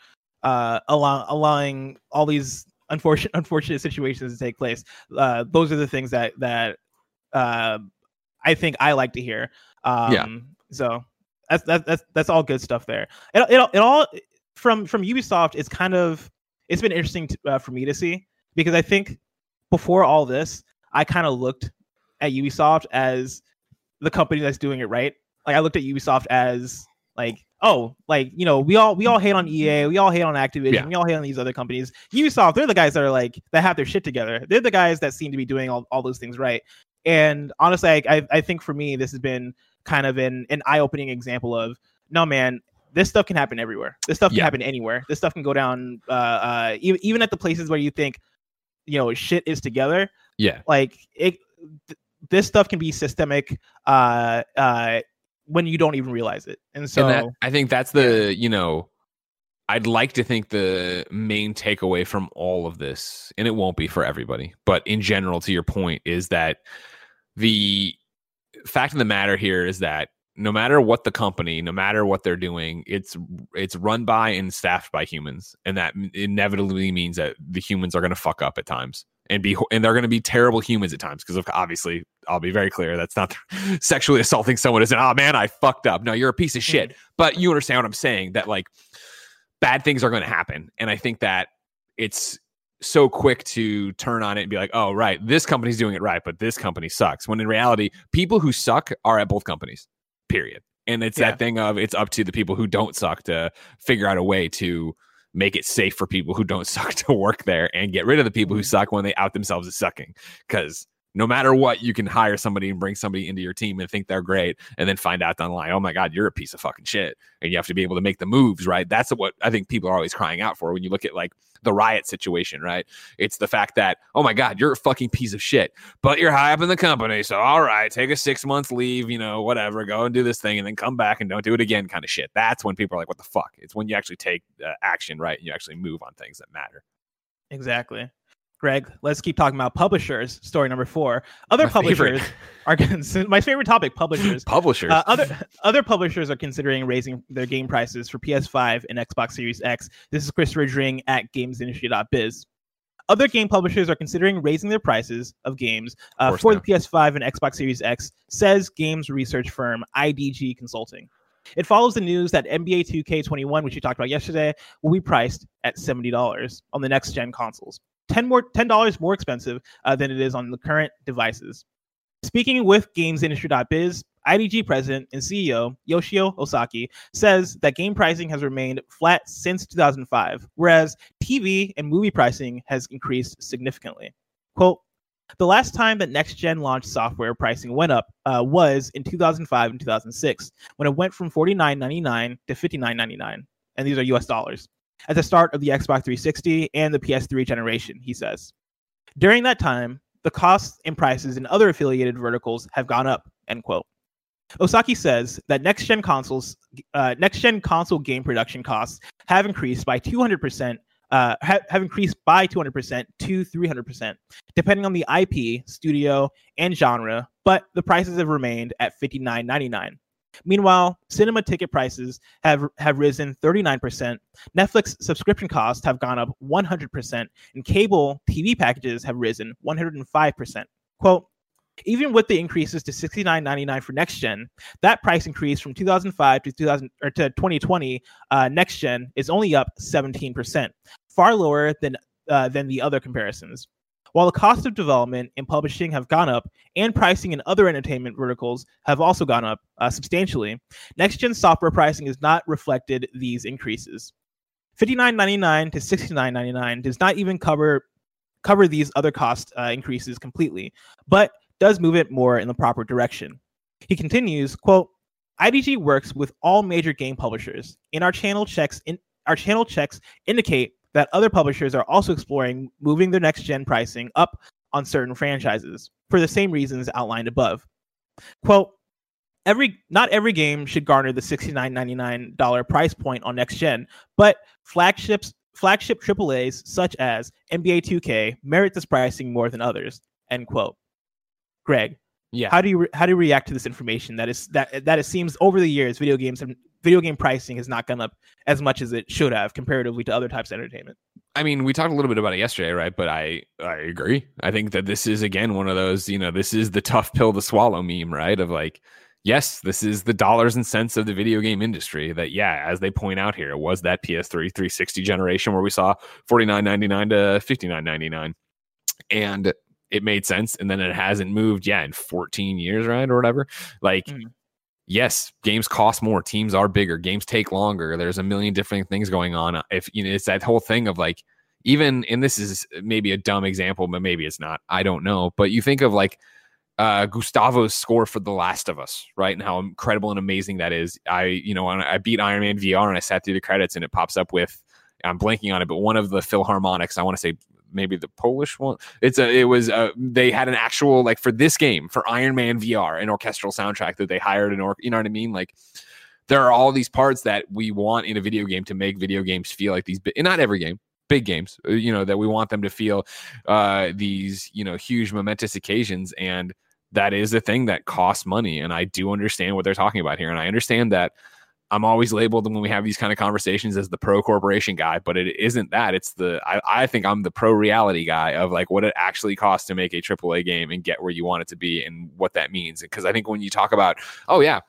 uh, allow, allowing all these unfortunate unfortunate situations to take place. Uh, those are the things that that uh, I think I like to hear. Um, yeah. So that's that's that's that's all good stuff there. It it, it all from from Ubisoft is kind of it's been interesting to, uh, for me to see because I think before all this I kind of looked at Ubisoft as the company that's doing it right. Like I looked at Ubisoft as like, oh, like you know, we all we all hate on EA, we all hate on Activision, yeah. we all hate on these other companies. Ubisoft, they're the guys that are like that have their shit together. They're the guys that seem to be doing all, all those things right. And honestly, I, I, I think for me, this has been kind of an an eye opening example of no man, this stuff can happen everywhere. This stuff can yeah. happen anywhere. This stuff can go down uh, uh, even even at the places where you think you know shit is together. Yeah, like it. Th- this stuff can be systemic uh, uh, when you don't even realize it. And so and that, I think that's the, you know, I'd like to think the main takeaway from all of this, and it won't be for everybody, but in general, to your point, is that the fact of the matter here is that no matter what the company, no matter what they're doing, it's it's run by and staffed by humans, and that inevitably means that the humans are going to fuck up at times and be and they're going to be terrible humans at times because obviously I'll be very clear that's not sexually assaulting someone isn't oh man I fucked up. No you're a piece of shit. Mm-hmm. but you understand what I'm saying that like bad things are going to happen. And I think that it's so quick to turn on it and be like oh right this company's doing it right but this company sucks. When in reality people who suck are at both companies period. And it's Yeah. that thing of it's up to the people who don't suck to figure out a way to make it safe for people who don't suck to work there and get rid of the people who mm-hmm. suck when they out themselves as sucking. Because no matter what, you can hire somebody and bring somebody into your team and think they're great and then find out down the line, oh my God, you're a piece of fucking shit. And you have to be able to make the moves, right? That's what I think people are always crying out for when you look at like the riot situation, right? It's the fact that, oh my God, you're a fucking piece of shit, but you're high up in the company. So, all right, take a six months leave, you know, whatever, go and do this thing and then come back and don't do it again kind of shit. That's when people are like, what the fuck? It's when you actually take uh, action, right? And you actually move on things that matter. Exactly. Greg, let's keep talking about publishers. Story number four. Other My favorite. publishers are cons- my favorite topic. Publishers. Publishers. Uh, other other publishers are considering raising their game prices for PS5 and Xbox Series X. This is Chris Dring at GamesIndustry.biz. Other game publishers are considering raising their prices of games uh, course for now. the PS5 and Xbox Series X, says games research firm IDG Consulting. It follows the news that NBA 2K21, which we talked about yesterday, will be priced at $70 on the next gen consoles. 10 more $10 more expensive uh, than it is on the current devices. Speaking with GamesIndustry.biz, IDG president and CEO Yoshio Osaki says that game pricing has remained flat since 2005, whereas TV and movie pricing has increased significantly. Quote, the last time that next gen launched software pricing went up uh, was in 2005 and 2006, when it went from $49.99 to $59.99. And these are US dollars at the start of the Xbox 360 and the PS3 generation, he says. During that time, the costs and prices in other affiliated verticals have gone up, end quote. Osaki says that next gen consoles, uh, next gen console game production costs have increased by 200%, uh, ha- have increased by 200% to 300%, depending on the IP, studio, and genre, but the prices have remained at $59.99. Meanwhile, cinema ticket prices have, have risen 39%, Netflix subscription costs have gone up 100%, and cable TV packages have risen 105%. Quote, even with the increases to $69.99 for next gen, that price increase from 2005 to 2000 or to 2020 uh, next gen is only up 17%, far lower than uh, than the other comparisons. While the cost of development and publishing have gone up, and pricing in other entertainment verticals have also gone up uh, substantially, next gen software pricing has not reflected these increases. $59.99 to $69.99 does not even cover cover these other cost uh, increases completely, but does move it more in the proper direction. He continues, quote, IDG works with all major game publishers, and our channel checks in our channel checks indicate that other publishers are also exploring moving their next gen pricing up on certain franchises for the same reasons outlined above. Quote, every not every game should garner the $69.99 price point on next gen, but flagships flagship AAAs such as NBA 2K merit this pricing more than others. End quote. Greg, yeah. how do you re- how do you react to this information that is that that it seems over the years video games have video game pricing has not gone up as much as it should have comparatively to other types of entertainment. I mean, we talked a little bit about it yesterday, right? But I I agree. I think that this is again one of those, you know, this is the tough pill to swallow meme, right? Of like, yes, this is the dollars and cents of the video game industry. That yeah, as they point out here, it was that PS3 360 generation where we saw 49.99 to 59.99, and it made sense. And then it hasn't moved, yeah, in 14 years, right, or whatever. Like. Mhm. Yes, games cost more. Teams are bigger. Games take longer. There's a million different things going on. If you know, it's that whole thing of like, even and this is maybe a dumb example but maybe it's not i don't know but you think of like uh gustavo's score for the last of us right and how incredible and amazing that is i you know i beat iron man vr and i sat through the credits and it pops up with i'm blanking on it but one of the philharmonics i want to say maybe the polish one. It's a it was a, they had an actual like for this game for iron man vr an orchestral soundtrack that they hired an or you know what i mean? Like there are all these parts that we want in a video game to make video games feel like these and not every game big games uh, you know that we want them to feel uh these you know huge momentous occasions and that is a thing that costs money and i do understand what they're talking about here and i understand that I'm always labeled when we have these kind of conversations as the pro corporation guy, but it isn't that. It's the I, I think I'm the pro reality guy of like what it actually costs to make a AAA game and get where you want it to be and what that means. Because I think when you talk about, oh yeah,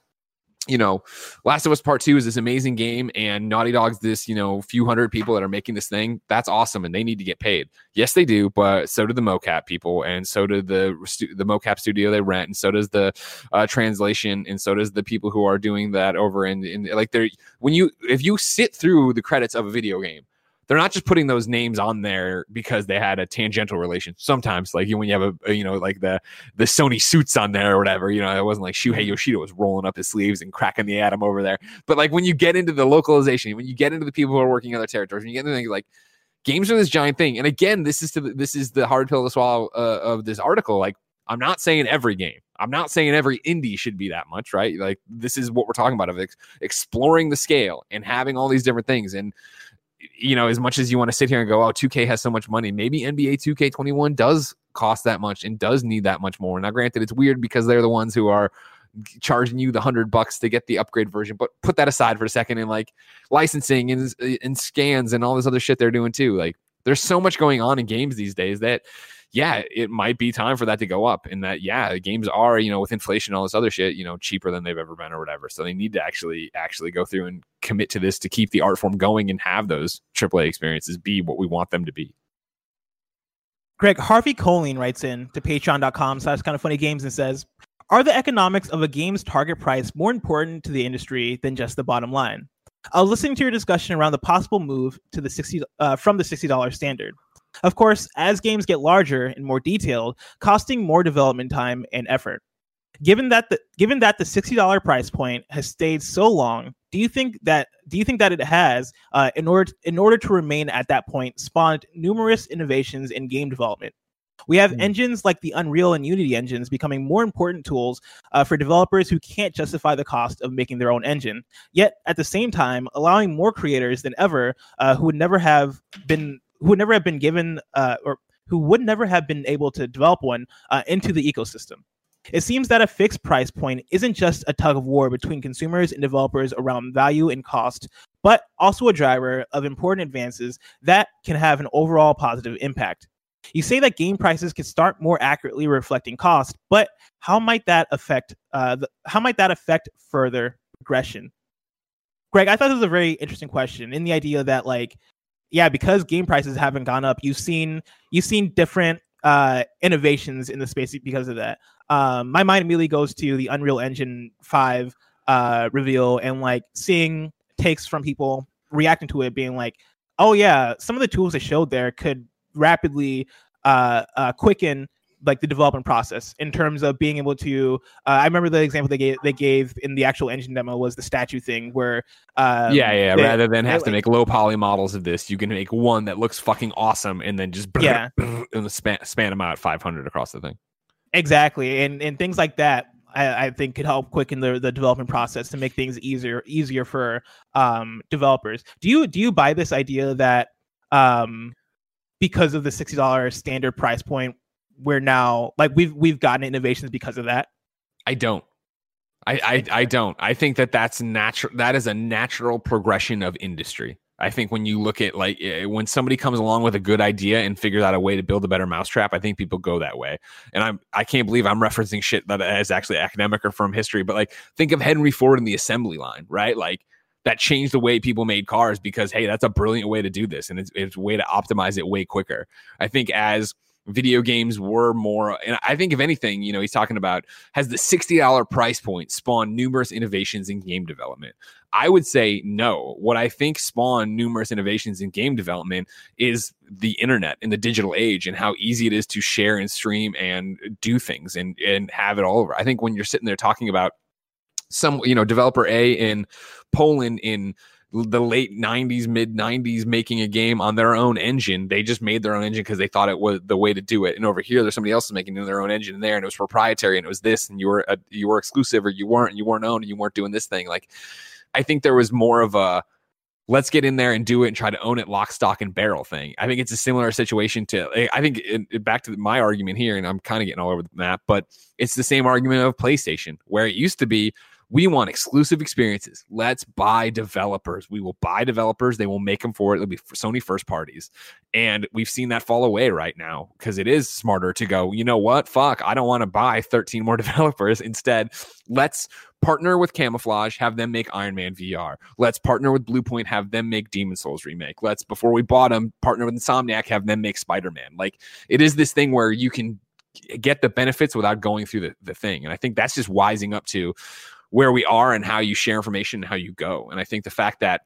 you know, Last of Us Part Two is this amazing game, and Naughty Dog's this, you know, few hundred people that are making this thing. That's awesome, and they need to get paid. Yes, they do, but so do the mocap people, and so do the the mocap studio they rent, and so does the uh, translation, and so does the people who are doing that over in, in like they're when you if you sit through the credits of a video game they're not just putting those names on there because they had a tangential relation. Sometimes, like when you have a, you know, like the the Sony suits on there or whatever, you know, it wasn't like Shuhei mm-hmm. Yoshida was rolling up his sleeves and cracking the atom over there. But like when you get into the localization, when you get into the people who are working in other territories, when you get into things like games are this giant thing. And again, this is to the, this is the hard pill to swallow uh, of this article. Like I'm not saying every game. I'm not saying every indie should be that much, right? Like this is what we're talking about of ex- exploring the scale and having all these different things. And you know, as much as you want to sit here and go, oh, 2K has so much money, maybe NBA 2K21 does cost that much and does need that much more. Now, granted, it's weird because they're the ones who are charging you the hundred bucks to get the upgrade version, but put that aside for a second and like licensing and, and scans and all this other shit they're doing too. Like, there's so much going on in games these days that yeah, it might be time for that to go up. And that, yeah, games are, you know, with inflation, all this other shit, you know, cheaper than they've ever been or whatever. So they need to actually, actually go through and commit to this to keep the art form going and have those AAA experiences be what we want them to be. Greg, Harvi Coline writes in to patreon.com slash kind of funny games and says, are the economics of a game's target price more important to the industry than just the bottom line? I was listening to your discussion around the possible move to the 60 uh, from the $60 standard. Of course, as games get larger and more detailed, costing more development time and effort. Given that the given that the sixty dollar price point has stayed so long, do you think that do you think that it has, uh, in order in order to remain at that point, spawned numerous innovations in game development? We have mm. engines like the Unreal and Unity engines becoming more important tools uh, for developers who can't justify the cost of making their own engine. Yet, at the same time, allowing more creators than ever uh, who would never have been who would never have been given uh, or who would never have been able to develop one uh, into the ecosystem. It seems that a fixed price point isn't just a tug of war between consumers and developers around value and cost, but also a driver of important advances that can have an overall positive impact. You say that game prices can start more accurately reflecting cost, but how might that affect uh, the, how might that affect further progression? Greg, I thought this was a very interesting question in the idea that like yeah, because game prices haven't gone up, you've seen you've seen different uh, innovations in the space because of that. Um, my mind immediately goes to the Unreal Engine five uh, reveal and like seeing takes from people reacting to it, being like, "Oh yeah, some of the tools they showed there could rapidly uh, uh, quicken like the development process in terms of being able to uh, i remember the example they gave they gave in the actual engine demo was the statue thing where um, yeah yeah they, rather than have to make low poly models of this you can make one that looks fucking awesome and then just yeah. and span, span them out 500 across the thing exactly and and things like that I, I, think could help quicken the, the development process to make things easier easier for um, developers. Do you do you buy this idea that um, because of the sixty dollars standard price point, we're now like we've we've gotten innovations because of that. I don't. I, I, I don't. I think that that's natural. That is a natural progression of industry. I think when you look at like eh, when somebody comes along with a good idea and figures out a way to build a better mousetrap, I think people go that way. And I'm I can't believe I'm referencing shit that is actually academic or from history, but like think of Henry Ford and the assembly line, right? Like that changed the way people made cars because hey, that's a brilliant way to do this, and it's, it's a way to optimize it way quicker. I think as video games were more and i think if anything you know he's talking about has the $60 price point spawned numerous innovations in game development i would say no. What i think spawned numerous innovations in game development is the internet in the digital age and how easy it is to share and stream and do things and and have it all over. I think when you're sitting there talking about some you know developer a in poland in the late 90s mid 90s making a game on their own engine they just made their own engine because they thought it was the way to do it. And over here there's somebody else making their own engine in there and it was proprietary and it was this and you were a, you were exclusive or you weren't and you weren't owned and you weren't doing this thing. Like i think there was more of a let's get in there and do it and try to own it lock stock and barrel thing. I think it's a similar situation to eh, i think it, it, eh, back to my argument here and i'm kind of getting all over the map but it's the same argument of playstation where it used to be We want exclusive experiences. Let's buy developers. We will buy developers. They will make them for it. It'll be Sony first parties. And we've seen that fall away right now because it is smarter to go, you know what? Fuck, I don't want to buy 13 more developers. Instead, let's partner with Camouflage, have them make Iron Man VR. Let's partner with Bluepoint, have them make Demon Souls remake. Let's, before we bought them, partner with Insomniac, have them make Spider Man. Like it is this thing where you can get the benefits without going through the, the thing. And I think that's just wising up to where we are and how you share information and how you go. And I think the fact that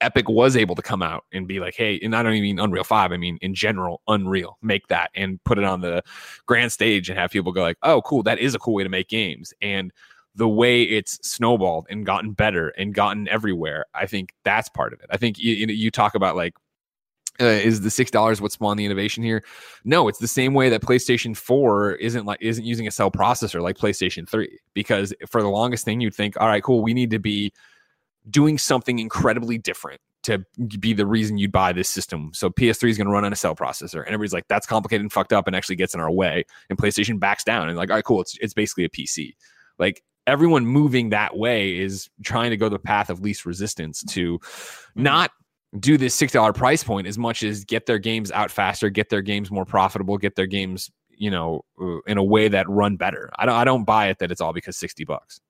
Epic was able to come out and be like, hey, and I don't even mean Unreal 5, I mean in general, Unreal, make that and put it on the grand stage and have people go like, oh, cool, that is a cool way to make games. And the way it's snowballed and gotten better and gotten everywhere, I think that's part of it. I think you, you talk about like uh, is the six dollars what spawned the innovation here? No, it's the same way that PlayStation Four isn't like isn't using a cell processor like PlayStation Three because for the longest thing you'd think, all right, cool, we need to be doing something incredibly different to be the reason you'd buy this system. So PS3 is going to run on a cell processor, and everybody's like, that's complicated and fucked up, and actually gets in our way. And PlayStation backs down and like, all right, cool, it's it's basically a PC. Like everyone moving that way is trying to go the path of least resistance to mm-hmm. not do this six dollar price point as much as get their games out faster, get their games more profitable, get their games you know uh, in a way that run better. I don't I don't buy it that it's all because sixty bucks.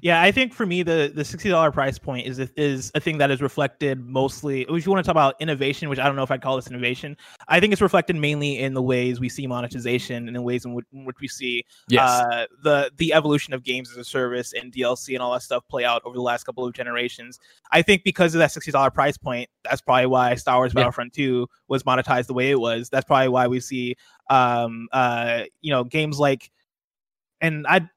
Yeah, I think for me the the sixty dollar price point is is a thing that is reflected mostly. If you want to talk about innovation, which I don't know if I'd call this innovation, I think it's reflected mainly in the ways we see monetization and in ways in which, in which we see yes. uh, the the evolution of games as a service and DLC and all that stuff play out over the last couple of generations. I think because of that sixty dollar price point, that's probably why Star Wars Battlefront yeah. Two was monetized the way it was. That's probably why we see um uh you know games like and I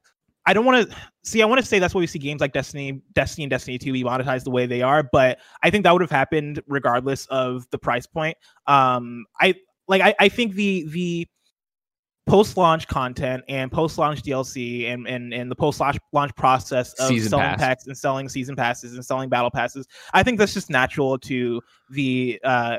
I don't want to see. I want to say that's why we see games like Destiny, Destiny, and Destiny Two be monetized the way they are. But I think that would have happened regardless of the price point. Um, I like. I, I think the the post launch content and post launch DLC and and and the post launch launch process of season selling pass. packs and selling season passes and selling battle passes. I think that's just natural to the uh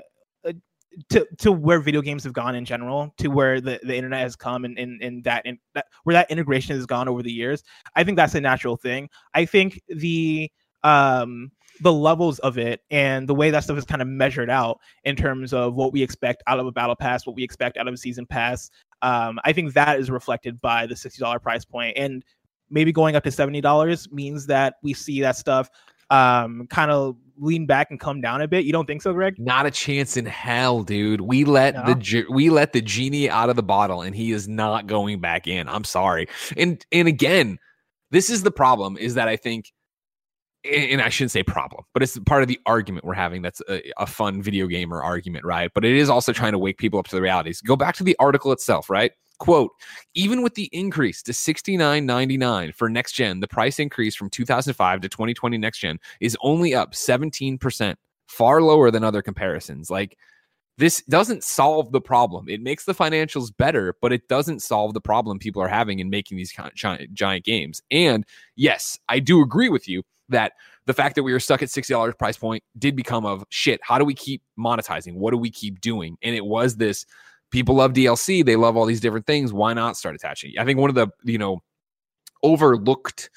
to to where video games have gone in general, to where the, the internet has come and, and, and that and that where that integration has gone over the years. I think that's a natural thing. I think the um the levels of it and the way that stuff is kind of measured out in terms of what we expect out of a battle pass, what we expect out of a season pass. Um, I think that is reflected by the sixty dollar price point, and maybe going up to seventy dollars means that we see that stuff um, kind of lean back and come down a bit. You don't think so, Greg? Not a chance in hell, dude. We let no. the we let the genie out of the bottle, and he is not going back in. I'm sorry. And and again, this is the problem: is that I think. And I shouldn't say problem, but it's part of the argument we're having. That's a, a fun video gamer argument, right? But it is also trying to wake people up to the realities. Go back to the article itself, right? Quote, even with the increase to $69.99 for next gen, the price increase from 2005 to 2020 next gen is only up 17%, far lower than other comparisons. Like, this doesn't solve the problem. It makes the financials better, but it doesn't solve the problem people are having in making these giant, giant games. And yes, I do agree with you that the fact that we were stuck at $60 price point did become of shit. How do we keep monetizing? What do we keep doing? And it was this people love DLC, they love all these different things. Why not start attaching? I think one of the, you know, overlooked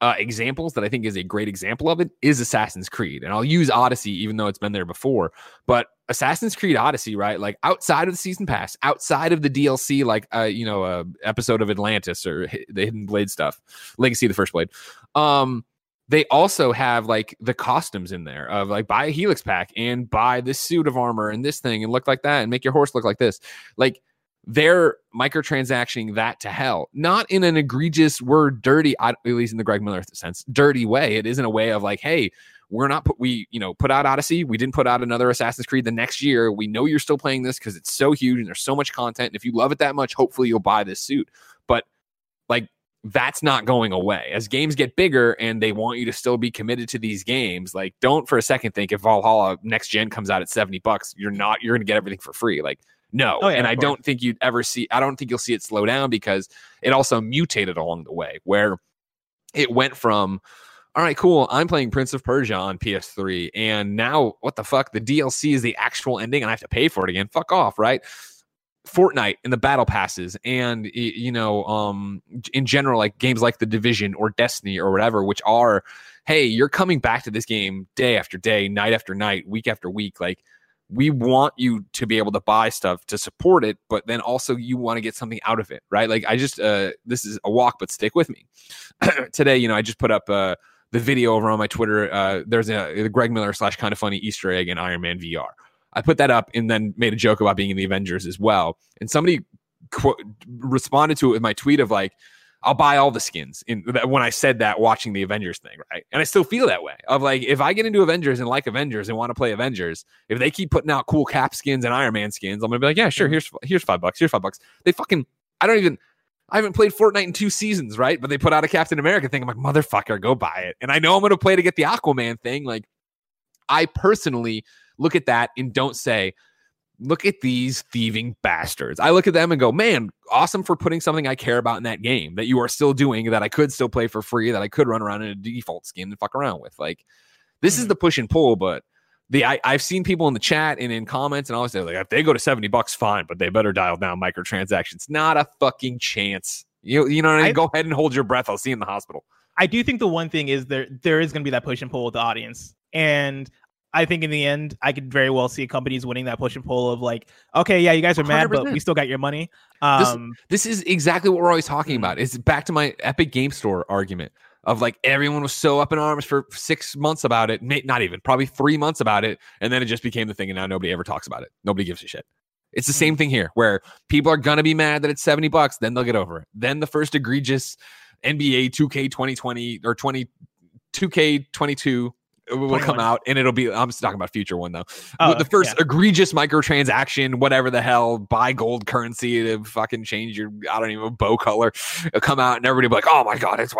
uh, examples that I think is a great example of it is Assassin's Creed. And I'll use Odyssey, even though it's been there before. But Assassin's Creed Odyssey, right? Like outside of the season pass, outside of the DLC, like, uh, you know, a episode of Atlantis or the Hidden Blade stuff, Legacy of the First Blade. Um, they also have like the costumes in there of like buy a helix pack and buy this suit of armor and this thing and look like that and make your horse look like this. Like they're microtransactioning that to hell. Not in an egregious word dirty at least in the greg miller sense dirty way. It isn't a way of like hey we're not put we you know put out odyssey. We didn't put out another assassin's creed the next year. We know you're still playing this because it's so huge and there's so much content. And if you love it that much hopefully you'll buy this suit. But like that's not going away. As games get bigger and they want you to still be committed to these games, like don't for a second think if Valhalla next gen comes out at 70 bucks, you're not you're going to get everything for free. Like no. Oh, yeah, and I course. don't think you'd ever see I don't think you'll see it slow down because it also mutated along the way where it went from all right, cool. I'm playing Prince of Persia on PS3 and now what the fuck? The DLC is the actual ending and I have to pay for it again. Fuck off, right? Fortnite and the battle passes and you know um in general like games like the division or destiny or whatever which are hey you're coming back to this game day after day night after night week after week. Like we want you to be able to buy stuff to support it but then also you want to get something out of it right? Like i just uh this is a walk but stick with me. Today you know i just put up uh the video over on my twitter uh there's a, a greg miller slash kind of funny easter egg in iron man vr I put that up and then made a joke about being in the Avengers as well. And somebody qu- responded to it with my tweet of like, I'll buy all the skins in when I said that watching the Avengers thing, right? And I still feel that way of like if I get into Avengers and like Avengers and want to play Avengers, if they keep putting out cool Cap skins and Iron Man skins, I'm gonna be like, yeah, sure, mm-hmm. here's here's five bucks, here's five bucks. They fucking I don't even I haven't played Fortnite in two seasons, right? But they put out a Captain America thing. I'm like, motherfucker, go buy it. And I know I'm gonna play to get the Aquaman thing. Like, I personally look at that and don't say, look at these thieving bastards. I look at them and go, man, awesome for putting something I care about in that game that you are still doing, that I could still play for free, that I could run around in a default skin and fuck around with. Like, this mm-hmm. is the push and pull, but the I, have seen people in the chat and in comments and always say like if they go to 70 bucks, fine, but they better dial down microtransactions. Not a fucking chance. You you know what I mean? I, go ahead and hold your breath. I'll see you in the hospital. I do think the one thing is there there is gonna be that push and pull with the audience. And I think in the end, I could very well see companies winning that push and pull of like, okay, yeah, you guys are mad, 100%. but we still got your money. Um, this, this, is exactly what we're always talking mm-hmm. about. It's back to my Epic Game Store argument of like everyone was so up in arms for six months about it, not even probably three months about it, and then it just became the thing, and now nobody ever talks about it. Nobody gives a shit. It's the same mm-hmm. thing here, where people are gonna be mad that it's seventy bucks, then they'll get over it. Then the first egregious NBA 2K 2020 or 20 2K 22 will come out and it'll be I'm talking about future one though. Oh, the first yeah. egregious microtransaction, whatever the hell, buy gold currency to fucking change your I don't even bow color. It'll come out and everybody be like, oh my god, it's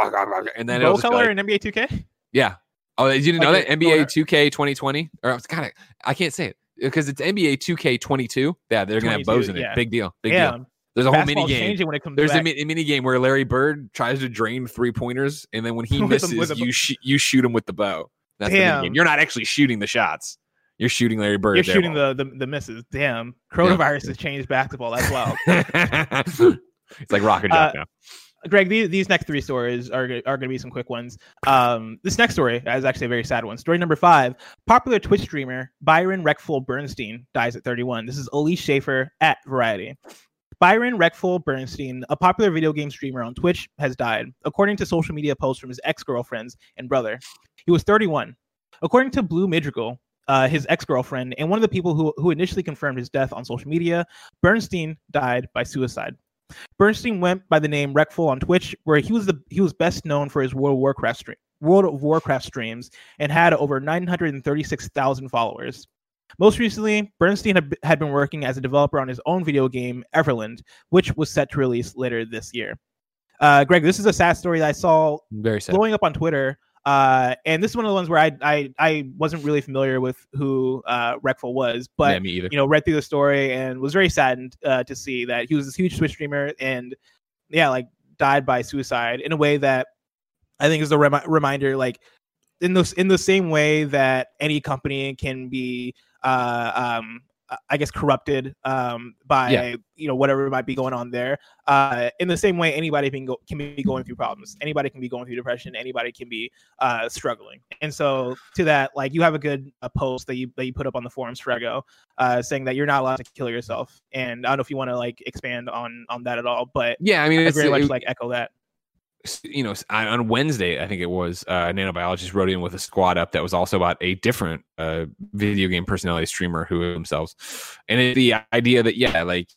and then bow color like, in NBA 2K. Yeah. Oh, you didn't like know that NBA 2K 2020 or I kind of I can't say it because it's NBA 2K 22. Yeah, they're gonna have bows in it. Yeah. Big deal. Big yeah. deal. There's a whole mini game. When it comes There's back. a, mini game where Larry Bird tries to drain three pointers, and then when he misses, you sh- you shoot him with the bow. That's Damn. You're not actually shooting the shots. You're shooting Larry Bird. You're shooting the, the, the misses. Damn. Coronavirus yeah. has changed basketball. That's wild. it's like rock and uh, now. Greg, these, these next three stories are, are going to be some quick ones. Um, this next story is actually a very sad one. Story number five popular Twitch streamer Byron Reckful Bernstein dies at 31. This is Ellise Shafer at Variety. Byron Reckful Bernstein, a popular video game streamer on Twitch, has died, according to social media posts from his ex girlfriends and brother. He was 31. According to Blue Madrigal, uh, his ex girlfriend, and one of the people who, who initially confirmed his death on social media, Bernstein died by suicide. Bernstein went by the name Reckful on Twitch, where he was the he was best known for his World of Warcraft stream, World of Warcraft streams, and had over 936,000 followers. Most recently, Bernstein had, had been working as a developer on his own video game, Everland, which was set to release later this year. Uh, Greg, this is a sad story that I saw Very sad. blowing up on Twitter uh, and this is one of the ones where I I, I wasn't really familiar with who uh, Reckful was, but yeah, me either. you know, read through the story and was very saddened uh, to see that he was this huge Twitch streamer and yeah, like died by suicide in a way that I think is a rem- reminder, like in this in the same way that any company can be uh, um, I guess corrupted um, by yeah. you know whatever might be going on there. Uh, in the same way, anybody can go can be going through problems. Anybody can be going through depression. Anybody can be uh, struggling. And so to that, like you have a good a post that you that you put up on the forums, Frego, uh, saying that you're not allowed to kill yourself. And I don't know if you want to like expand on on that at all, but yeah, I mean, I very much it, like echo that you know, on Wednesday, I think it was, uh, nanobiologist wrote in with a squad up that was also about a different uh, video game personality streamer who themselves, and it, the idea that yeah, like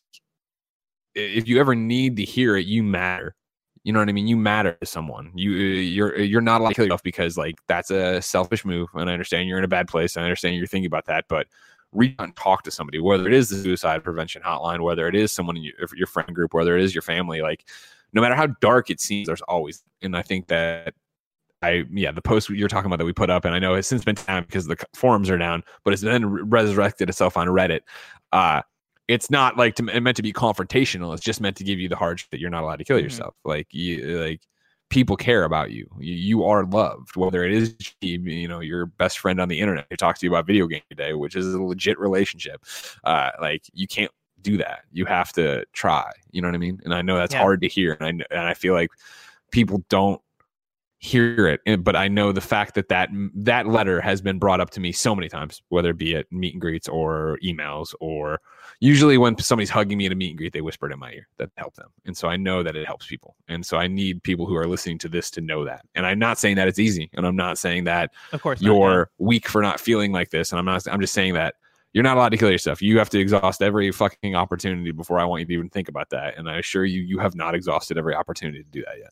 if you ever need to hear it, you matter. You know what I mean? You matter to someone. You you're you're not allowed to kill yourself because like that's a selfish move. And I understand you're in a bad place. I understand you're thinking about that, but reach out and talk to somebody, whether it is the suicide prevention hotline, whether it is someone in your, your friend group, whether it is your family, like no matter how dark it seems, there's always, and I think that I yeah, the post you're talking about that we put up, and I know it's since been down because the forums are down, but it's then resurrected itself on Reddit. Uh, it's not like to, meant to be confrontational. It's just meant to give you the hard that you're not allowed to kill mm-hmm. yourself. Like you, like people care about you. you. You are loved, whether it is you know your best friend on the internet who talks to you about video game today, which is a legit relationship. Uh, like you can't do that. You have to try. You know what I mean? And I know that's Yeah. hard to hear, and I and I feel like people don't hear it. And- But I know the fact that that that letter has been brought up to me so many times, whether it be at meet and greets or emails, or usually when somebody's hugging me at a meet and greet, they whisper it in my ear that helped them. And so I know that it helps people. And so I need people who are listening to this to know that. And I'm not saying that it's easy, and I'm not saying that Of course, not, yeah. you're weak for not feeling like this. And I'm not, I'm just saying that you're not allowed to kill yourself. You have to exhaust every fucking opportunity before I want you to even think about that. And I assure you, you have not exhausted every opportunity to do that yet.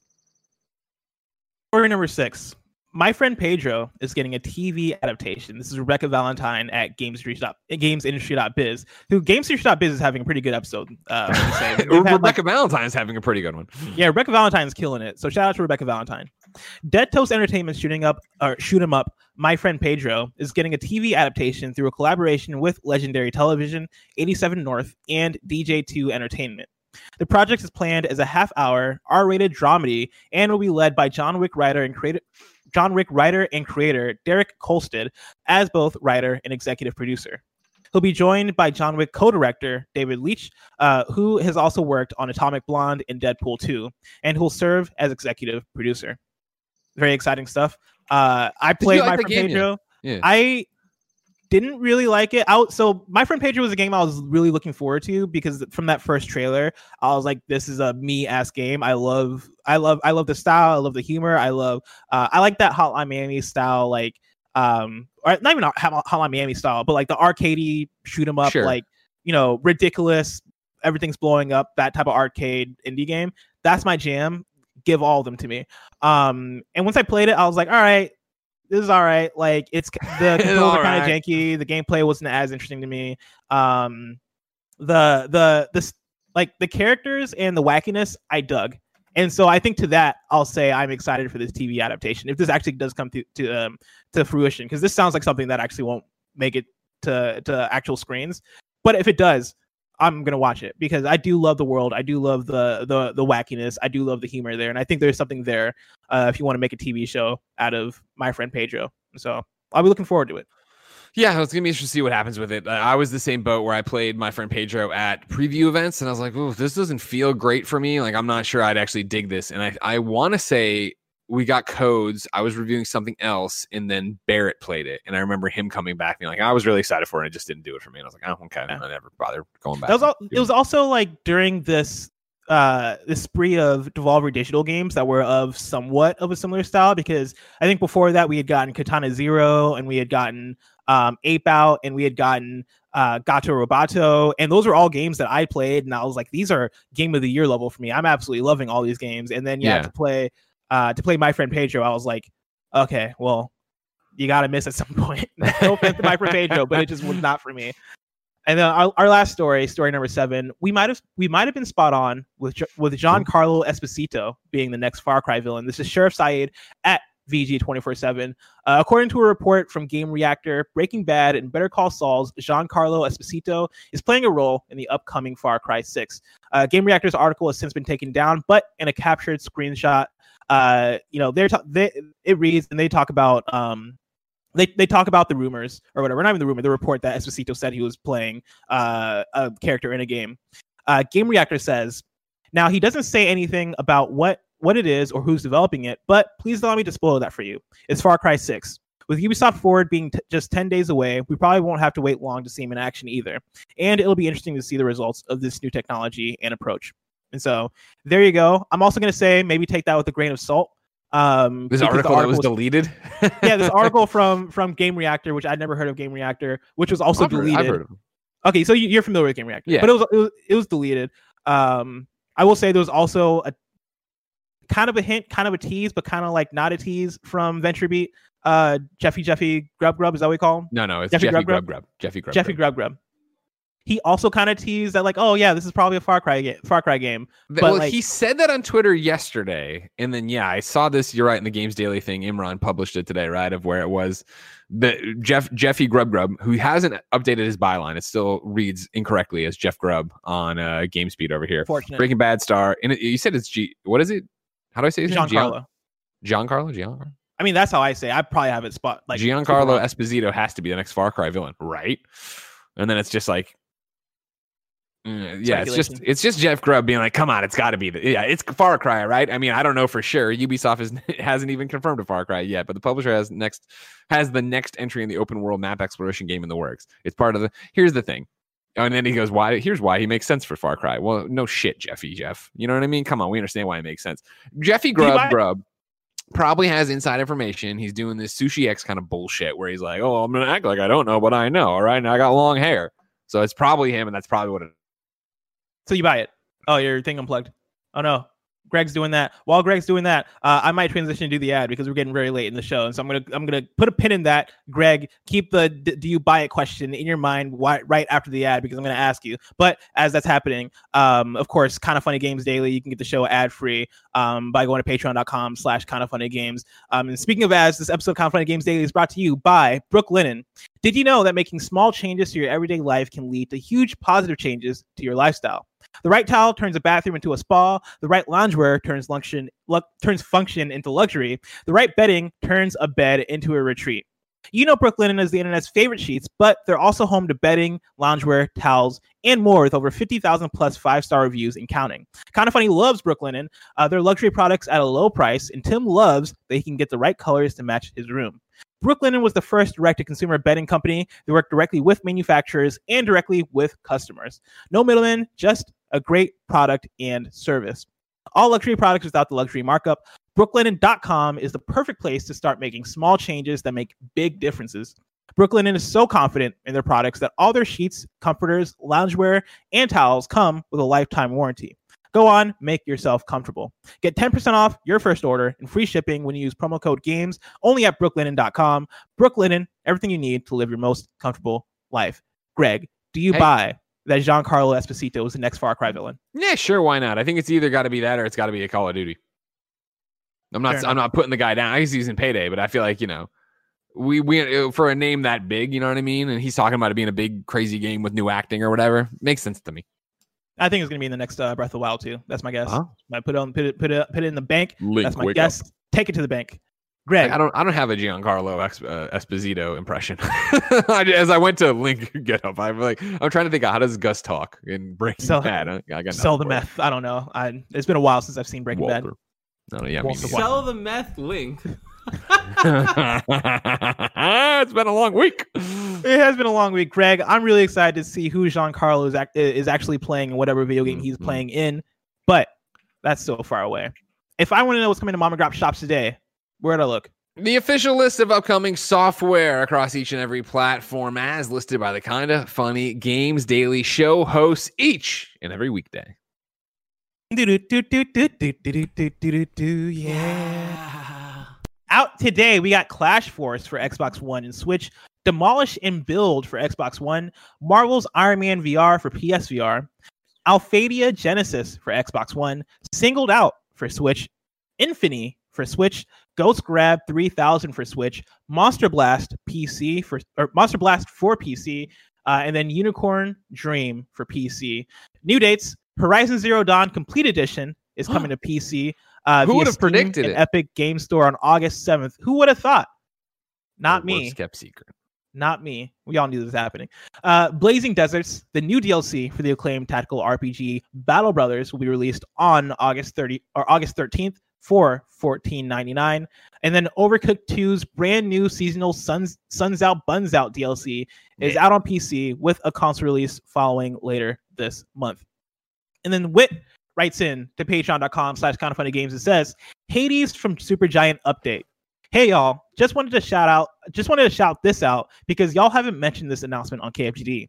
Story number six. My friend Pedro is getting a TV adaptation. This is Rebekah Valentine at GamesIndustry.biz, who GamesIndustry.biz is having a pretty good episode. Uh, I would say. We've like, Rebekah Valentine's having a pretty good one. yeah, Rebekah Valentine's killing it. So shout out to Rebekah Valentine. Dead Toast Entertainment shooting up or shoot 'em up. My friend Pedro is getting a TV adaptation through a collaboration with Legendary Television, 87 North, and DJ2 Entertainment. The project is planned as a half-hour R-rated dramedy and will be led by John Wick writer and creator John Wick writer and creator Derek Kolstad as both writer and executive producer. He'll be joined by John Wick co-director David Leitch, uh, who has also worked on Atomic Blonde and Deadpool 2, and who'll serve as executive producer. Very exciting stuff. Uh, I played like my friend game? Pedro. Yeah. I didn't really like it. Out so my friend Pedro was a game I was really looking forward to because from that first trailer, I was like, "This is a me ass game." I love, I love, I love the style. I love the humor. I love, uh, I like that Hotline Miami style, like, um, or not even Hot- Hotline Miami style, but like the arcadey shoot 'em up, Sure. like you know, ridiculous. Everything's blowing up. That type of arcade indie game. That's my jam. Give all of them to me. Um, and once I played it, I was like, all right, this is all right. Like it's the It's controls are kind of alright. janky. The gameplay wasn't as interesting to me. Um, the the the like the characters and the wackiness I dug, and so I think to that I'll say I'm excited for this TV adaptation if this actually does come to to um to fruition because this sounds like something that actually won't make it to to actual screens. But if it does, I'm gonna watch it because I do love the world. I do love the the the wackiness. I do love the humor there, and I think there's something there uh, if you want to make a TV show out of my friend Pedro. So I'll be looking forward to it. Yeah, it's gonna be interesting to see what happens with it. I was the same boat where I played my friend Pedro at preview events, and I was like, "Ooh, this doesn't feel great for me. Like, I'm not sure I'd actually dig this." And I, I want to say we got codes. I was reviewing something else, and then Barrett played it, and I remember him coming back being like, "I was really excited for it, and it just didn't do it for me." And I was like, "Oh, okay." Yeah. I never bothered going back. That was all, it was also like during this uh this spree of Devolver Digital games that were of somewhat of a similar style because I think before that we had gotten Katana Zero and we had gotten um Ape Out and we had gotten uh Gato Roboto. and those were all games that I played and I was like these are game of the year level for me. I'm absolutely loving all these games and then yeah, have to play uh to play my friend Pedro I was like okay well you got to miss at some point. no offense to my friend Pedro but it just was not for me. And then our, our last story, story number seven, we might have we might have been spot on with with Giancarlo Esposito being the next Far Cry villain. This is Sherif Saed at VG twenty four seven. According to a report from Game Reactor, Breaking Bad and Better Call Saul's Giancarlo Esposito is playing a role in the upcoming Far Cry six. Uh, Game Reactor's article has since been taken down, but in a captured screenshot, uh, you know, they're ta- they, it reads and they talk about um, they they talk about the rumors or whatever. Not even the rumor, the report that Esposito said he was playing uh, a character in a game. Uh, game Reactor says now he doesn't say anything about what what it is or who's developing it, but please allow me to spoil that for you. It's Far Cry Six. With Ubisoft Forward being t- just 10 days away, we probably won't have to wait long to see him in action either. And it'll be interesting to see the results of this new technology and approach. And so there you go. I'm also going to say maybe take that with a grain of salt. Um, This article that was was- deleted. yeah, this article from from Game Reactor, which I'd never heard of Game Reactor, which was also I've deleted. Heard. Okay, so you- you're familiar with Game Reactor, Yeah. but it was, it was it was deleted. Um, I will say there was also a kind of a hint, kind of a tease, but kind of like not a tease from VentureBeat. Uh, Jeffy Jeffy Grub Grub is that what we call him? No, no, it's Jeffy Jeffy, Grubb Grub Grubb? Grub. Jeffy Grub. Jeffy. Grub Grub. He also kind of teased that like, oh yeah, this is probably a Far Cry game. Far Cry game. But, well, like- he said that on Twitter yesterday, and then yeah, I saw this. You're right in the Games Daily thing. Imran published it today, right? Of where it was the Jeff Jeffy Grub Grub, who hasn't updated his byline. It still reads incorrectly as Jeff Grubb on uh, GamesBeat over here. Fortunate. Breaking Bad star, and it, you said it's G. What is it? How do I say his name? Giancarlo. Giancarlo. Giancarlo. I mean, that's how I say. I probably have it spot like Giancarlo. Esposito has to be the next Far Cry villain, right? And then it's just like Mm, yeah, it's just it's just Jeff Grubb being like, "Come on, it's got to be the yeah, it's Far Cry, right?" I mean, I don't know for sure. Ubisoft is, hasn't even confirmed a Far Cry yet, but the publisher has next has the next entry in the open world map exploration game in the works. It's part of the. Here's the thing, and then he goes, "Why? Here's why he makes sense for Far Cry." Well, no shit, Jeffy Jeff. You know what I mean? Come on, we understand why it makes sense. Jeffy Grubb Grubb probably has inside information. He's doing this sushi X kind of bullshit where he's like, "Oh, I'm gonna act like I don't know, but I know." All right, now I got long hair, so it's probably him, and that's probably what it so you buy it. Oh, your thing unplugged. Oh no. Greg's doing that. While Greg's doing that, uh, I might transition to do the ad because we're getting very late in the show, and so I'm gonna I'm gonna put a pin in that. Greg, keep the do you buy it question in your mind right after the ad because I'm gonna ask you. But as that's happening, um, of course, kind of funny games daily. You can get the show ad free um, by going to Patreon.com/slash kind of funny games. Um, and speaking of ads, this episode of kind of funny games daily is brought to you by Brook Brooklinen. Did you know that making small changes to your everyday life can lead to huge positive changes to your lifestyle? The right towel turns a bathroom into a spa. The right loungewear turns function turns function into luxury. The right bedding turns a bed into a retreat. You know Brooklinen is the internet's favorite sheets, but they're also home to bedding, loungewear, towels, and more with over 50,000 plus five star reviews and counting. Kind of Funny loves Brooklinen. Uh, their luxury products at a low price, and Tim loves that he can get the right colors to match his room. Brooklinen was the first direct to consumer bedding company that worked directly with manufacturers and directly with customers. No middlemen, just a great product and service. All luxury products without the luxury markup. Brooklinen.com is the perfect place to start making small changes that make big differences. Brooklinen is so confident in their products that all their sheets, comforters, loungewear, and towels come with a lifetime warranty. Go on, make yourself comfortable. Get 10% off your first order and free shipping when you use promo code GAMES only at brooklinen.com. Brooklinen, everything you need to live your most comfortable life. Greg, do you hey. buy that Giancarlo Esposito is the next Far Cry villain. Yeah, sure, why not? I think it's either got to be that or it's got to be a Call of Duty. I'm not I'm not putting the guy down. I guess He's using payday, but I feel like, you know, we we uh, for a name that big, you know what I mean? And he's talking about it being a big crazy game with new acting or whatever. Makes sense to me. I think it's gonna be in the next uh, Breath of the Wild too. That's my guess. Uh-huh. I put it on put it put it put it in the bank. Link, That's my guess. Up. Take it to the bank. Greg, I don't I don't have a Giancarlo Ex, uh, Esposito impression. As I went to link get up, I'm like I'm trying to think of how does Gus talk in Breaking sell, Bad. I, I got sell the meth. I don't know. I, it's been a while since I've seen Breaking Walter. Bad. No, yeah, sell the meth link. it's been a long week. It has been a long week, Greg. I'm really excited to see who Giancarlo is, act- is actually playing in whatever video game he's mm-hmm. playing in, but that's so far away. If I want to know what's coming to Mom and Grop shops today, Where'd I look? The official list of upcoming software across each and every platform, as listed by the Kinda Funny Games Daily Show hosts each and every weekday. Yeah. Out today, we got Clash Force for Xbox One and Switch, Demolish and Build for Xbox One, Marvel's Iron Man VR for PSVR, Alphadia Genesis for Xbox One, Singled Out for Switch, Infamy for Switch, Ghost Grab 3000 for Switch, Monster Blast PC for or Monster Blast for PC, uh, and then Unicorn Dream for PC. New dates: Horizon Zero Dawn Complete Edition is coming to PC. Uh, Who would have predicted it? Epic Game Store on August 7th. Who would have thought? Not me. Kept secret. Not me. We all knew this was happening. Uh, Blazing Deserts, the new DLC for the acclaimed tactical RPG Battle Brothers, will be released on August 30 or August 13th for $14.99. And then Overcooked 2's brand new seasonal Suns Suns Out Buns Out DLC is yeah. out on PC with a console release following later this month. And then Wit writes in to patreon.com slash kind of funny games and says, Hades from Supergiant update. Hey y'all, just wanted to shout out, just wanted to shout this out because y'all haven't mentioned this announcement on KFGD.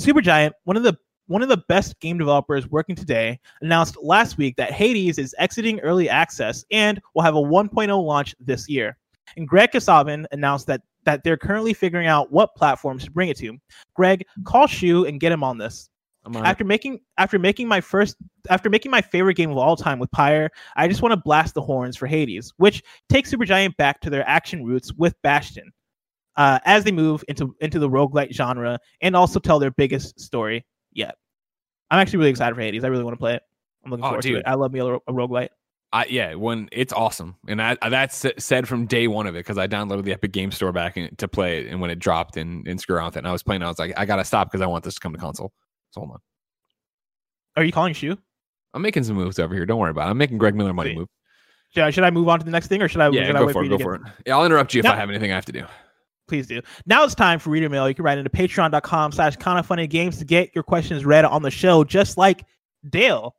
Supergiant, one of the one of the best game developers working today, announced last week that Hades is exiting early access and will have a 1.0 launch this year. And Greg Kasavin announced that that they're currently figuring out what platforms to bring it to. Greg, call Shu and get him on this. After making after making my first after making my favorite game of all time with Pyre, I just want to blast the horns for Hades, which takes Supergiant back to their action roots with Bastion. Uh, as they move into into the roguelite genre and also tell their biggest story yet. I'm actually really excited for Hades. I really want to play it. I'm looking oh, forward dude. to it. I love me a, a roguelite. I, yeah, when it's awesome, and I, that's said from day one of it because I downloaded the Epic Game Store back in, to play it, and when it dropped and, and screw around with it, and I was playing, I was like, I gotta stop because I want this to come to console. So hold on. Are you calling Shu? I'm making some moves over here. Don't worry about it. I'm making Greg Miller money See. move. Should I, should I move on to the next thing, or should I? Yeah, should I go wait for it. Go for it. Yeah, I'll interrupt you if No. I have anything I have to do. Please do. Now it's time for reader mail. You can write into patreon.com slash kind of funny games to get your questions read on the show, just like Dale.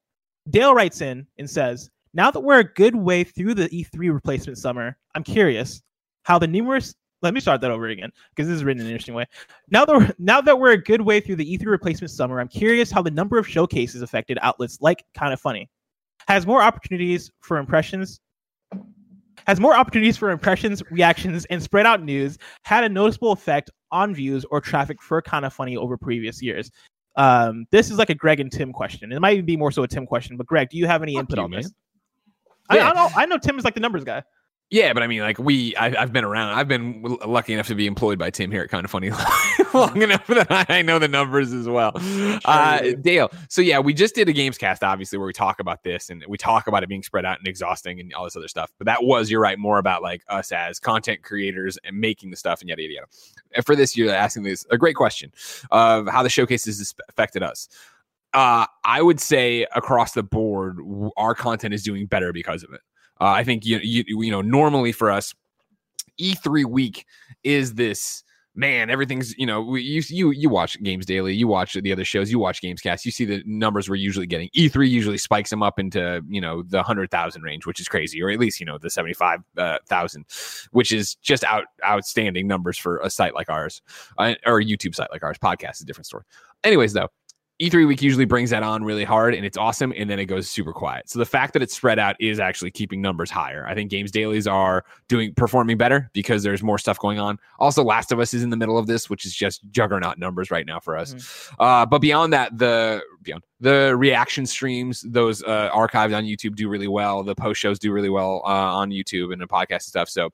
Dale writes in and says, Now that we're a good way through the E3 replacement summer, I'm curious how the numerous let me start that over again because this is written in an interesting way. Now that we're, now that we're a good way through the E3 replacement summer, I'm curious how the number of showcases affected outlets like Kind of Funny. Has more opportunities for impressions has more opportunities for impressions, reactions, and spread out news had a noticeable effect on views or traffic for kind of funny over previous years. Um, this is like a Greg and Tim question. It might even be more so a Tim question. But Greg, do you have any Fuck input you, on this? man. I, Yeah. I know I know Tim is like the numbers guy. Yeah, but I mean, like we, I, I've been around. I've been lucky enough to be employed by Tim here at Kinda Funny long enough that I know the numbers as well. Uh. Dale, so yeah, we just did a Gamescast, obviously, where we talk about this and we talk about it being spread out and exhausting and all this other stuff. But that was, you're right, more about like us as content creators and making the stuff and yada yada yada. And for this you're asking this a great question of how the showcases affected us. Uh, I would say across the board, our content is doing better because of it. Uh, I think you, you you know normally for us, E3 week is this man. Everything's you know we, you you you watch games daily, you watch the other shows, you watch Gamescast, you see the numbers we're usually getting. E3 usually spikes them up into you know the hundred thousand range, which is crazy, or at least you know the seventy five thousand, which is just out outstanding numbers for a site like ours, uh, or a YouTube site like ours. Podcast is a different story. Anyways, though. E3 week usually brings that on really hard and it's awesome and then it goes super quiet. So the fact that it's spread out is actually keeping numbers higher. I think games dailies are doing performing better because there's more stuff going on. Also Last of Us is in the middle of this which is just juggernaut numbers right now for us. Uh, but beyond that the beyond the reaction streams those uh, archived on YouTube do really well. The post shows do really well uh, on YouTube and the podcast and stuff. So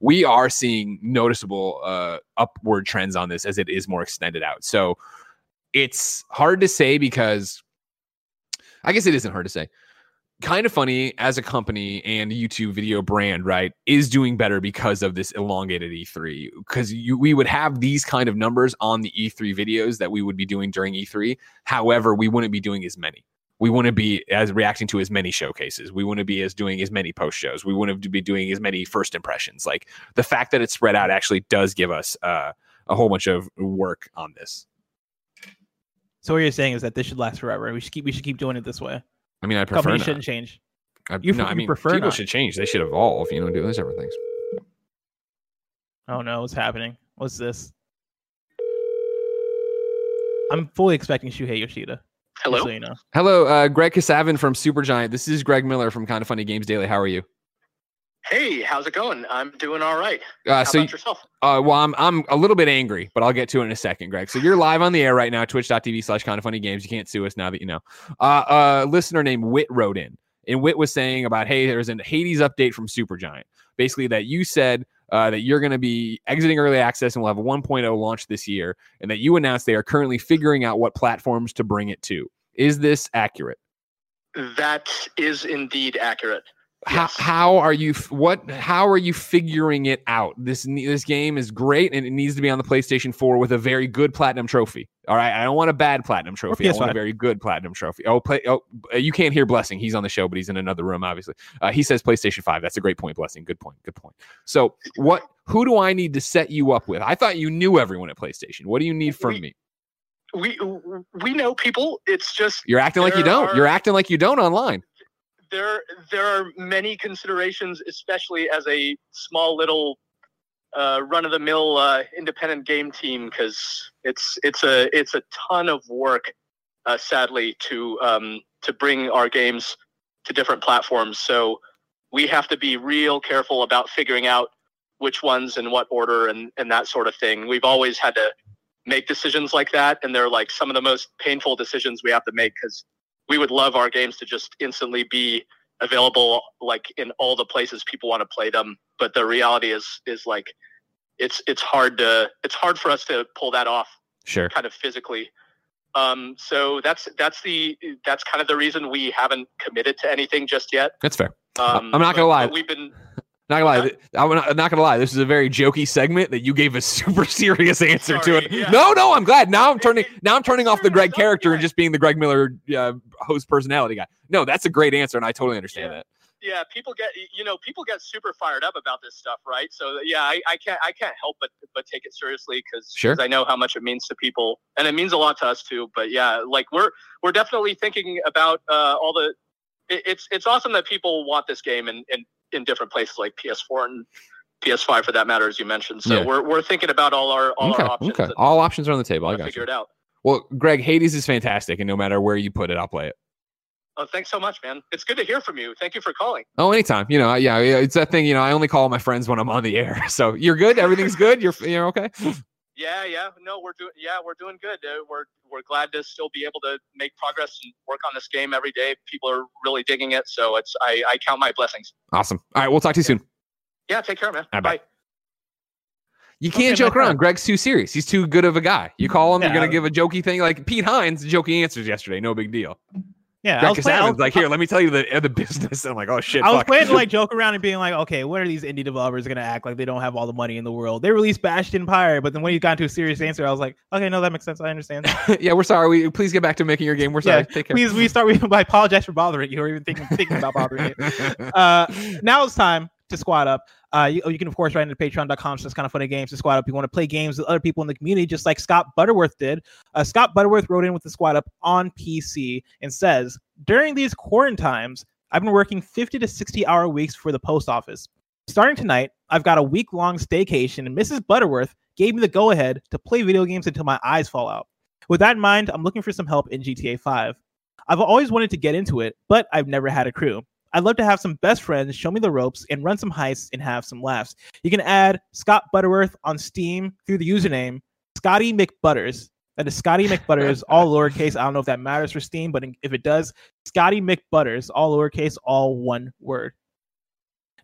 we are seeing noticeable uh, upward trends on this as it is more extended out. So it's hard to say because I guess it isn't hard to say. Kinda funny as a company and YouTube video brand, right, is doing better because of this elongated E3. Because we would have these kind of numbers on the E3 videos that we would be doing during E3. However, we wouldn't be doing as many. We wouldn't be as reacting to as many showcases. We wouldn't be as doing as many post shows. We wouldn't be doing as many first impressions. Like the fact that it's spread out actually does give us uh, a whole bunch of work on this. So what you're saying is that this should last forever. We should keep we should keep doing it this way. I mean, I prefer Companies not. shouldn't change. I, You no, f- I you mean, prefer people not. should change. They should evolve. You know, do those different things. Oh no, what's happening? What's this? I'm fully expecting Shuhei Yoshida. Hello. So you know. Hello, uh, Greg Kasavin from Supergiant. This is Greg Miller from Kinda Funny Games Daily. How are you? Hey, how's it going? I'm doing all right. Uh, How so, about yourself? uh, well, I'm I'm a little bit angry, but I'll get to it in a second, Greg. So you're live on the air right now, twitch.tv slash kinda funny games. You can't sue us now that you know. Uh, a listener named Wit wrote in, and Wit was saying about, hey, there's a Hades update from Supergiant. Basically, that you said uh, that you're going to be exiting early access and we'll have a 1.0 launch this year, and that you announced they are currently figuring out what platforms to bring it to. Is this accurate? That is indeed accurate. How, Yes. how are you what how are you figuring it out? This this game is great and it needs to be on the PlayStation 4 with a very good platinum trophy. All right? I don't want a bad platinum trophy. I want a very good platinum trophy. Oh play oh uh, you can't hear blessing. He's on the show but he's in another room obviously. Uh, he says PlayStation 5 that's a great point blessing. Good point. Good point. So what who do I need to set you up with? I thought you knew everyone at PlayStation. What do you need from We- me? We we know people. It's just you're acting like you don't. are- you're acting like you don't online there there are many considerations, especially as a small little uh, run of the mill uh, independent game team, because it's it's a it's a ton of work, uh, sadly, to um, to bring our games to different platforms. So we have to be real careful about figuring out which ones in what order and and that sort of thing. We've always had to make decisions like that, and they're like some of the most painful decisions we have to make because we would love our games to just instantly be available like in all the places people want to play them. But the reality is is like it's it's hard to it's hard for us to pull that off sure. kind of physically. Um so that's that's the that's kind of the reason we haven't committed to anything just yet. That's fair. Um I'm not gonna lie. we've been Not gonna lie, I'm not, I'm not gonna lie. This is a very jokey segment that you gave a super serious answer to it. yeah. No, no, I'm glad. Now I'm turning. Now I'm turning off the Greg character and just being the Greg Miller uh, host personality guy. No, that's a great answer, and I totally understand Yeah. that. yeah, people get you know people get super fired up about this stuff, right? So yeah, I, I can't I can't help but but take it seriously because Sure. I know how much it means to people, and it means a lot to us too. But yeah, like we're we're definitely thinking about uh, all the. It's it's awesome that people want this game and, in in different places like PS4 and PS5 for that matter, as you mentioned. So Yeah. we're we're thinking about all our all okay, our options. okay. All options are on the table. I got figure you. it out. Well, Greg, Hades is fantastic, and no matter where you put it, I'll play it. Oh, thanks so much, man. It's good to hear from you. Thank you for calling. Oh, anytime. You know, yeah, yeah, it's that thing. You know, I only call my friends when I'm on the air. So you're good. Everything's good. You're you're okay. Yeah, yeah. No, we're doing. Yeah, we're doing good. Uh, we're we're glad to still be able to make progress and work on this game every day. People are really digging it, so it's I, I count my blessings. Awesome. All right, we'll talk to you soon. Yeah, take care, man. Right, bye. Bye. You can't Okay, joke around. friend. Greg's too serious. He's too good of a guy. You call him, Yeah, you're gonna give a jokey thing like Pete Hines, jokey answers yesterday. No big deal. Yeah, I Greg was, playing, I was, like, here, let me tell you the uh, the business. I'm like, oh shit. I was fuck. planning to like joke around and being like, okay, what are these indie developers gonna act like they don't have all the money in the world? They released Bastion Empire, but then when you got into a serious answer, I was like, okay, no, that makes sense. I understand. yeah, we're sorry. We please get back to making your game. We're sorry. Yeah, Take care. Please, we start. We I apologize for bothering you, or even thinking thinking about bothering you. Uh, now it's time to squad up. Uh, you, you can of course write into patreon.com slash kinda funny games to squad up. You want to play games with other people in the community, just like Scott Butterworth did. Uh, Scott Butterworth wrote in with the squad up on PC and says, during these quarantine times, I've been working 50 to 60 hour weeks for the post office. Starting tonight, I've got a week long staycation, and Mrs. Butterworth gave me the go ahead to play video games until my eyes fall out. With that in mind, I'm looking for some help in GTA 5. I've always wanted to get into it, but I've never had a crew. I'd love to have some best friends show me the ropes and run some heists and have some laughs. You can add Scott Butterworth on Steam through the username Scotty McButters. That is Scotty McButters, all lowercase. I don't know if that matters for Steam, but if it does, Scotty McButters, all lowercase, all one word.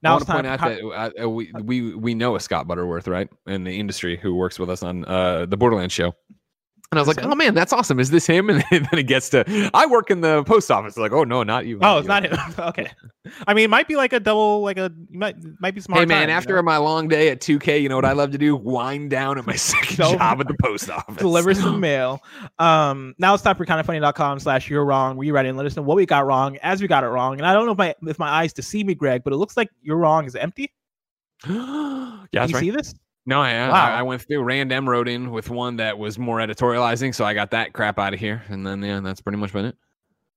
Now I want to point out for- that uh, uh, we, we we know a Scott Butterworth, right, in the industry who works with us on uh, the Borderlands show. And I was like, "Oh man, that's awesome! Is this him?" And then it gets to, "I work in the post office." Like, "Oh no, not you." Oh, it's you." not him. okay. I mean, it might be like a double, like a might might be smart. Hey man, after my long day at 2K, you know what I love to do? Wind down at my second So- job at the post office. deliver some mail. Um, now it's time for kindafunny.com slash you're wrong. We write in, let us know what we got wrong as we got it wrong. And I don't know if my if my eyes to see me, Greg, but it looks like you're wrong is empty. yeah, that's you right. see this? No, I, Wow. I, I went through. Rand M wrote in with one that was more editorializing, so I got that crap out of here. And then, yeah, that's pretty much been it.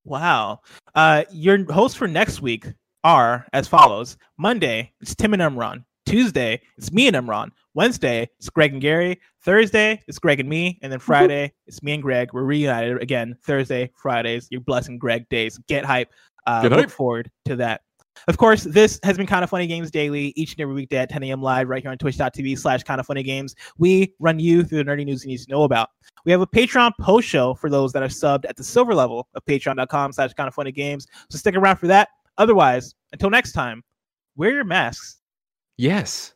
Wow. Uh, your hosts for next week are as follows: Monday, it's Tim and Imran. Tuesday, it's me and Imran. Wednesday, it's Greg and Gary. Thursday, it's Greg and me. And then Friday, it's me and Greg. We're reunited again. Thursday, Fridays, your blessing Greg days. Get hype. Uh, Get look forward to that. Of course, this has been kinda funny games daily each and every weekday at 10 a.m. live right here on twitch.tv slash kinda funny games. We run you through the nerdy news you need to know about. We have a Patreon post show for those that are subbed at the silver level of patreon.com slash kinda funny games. So stick around for that. Otherwise, until next time, wear your masks. Yes.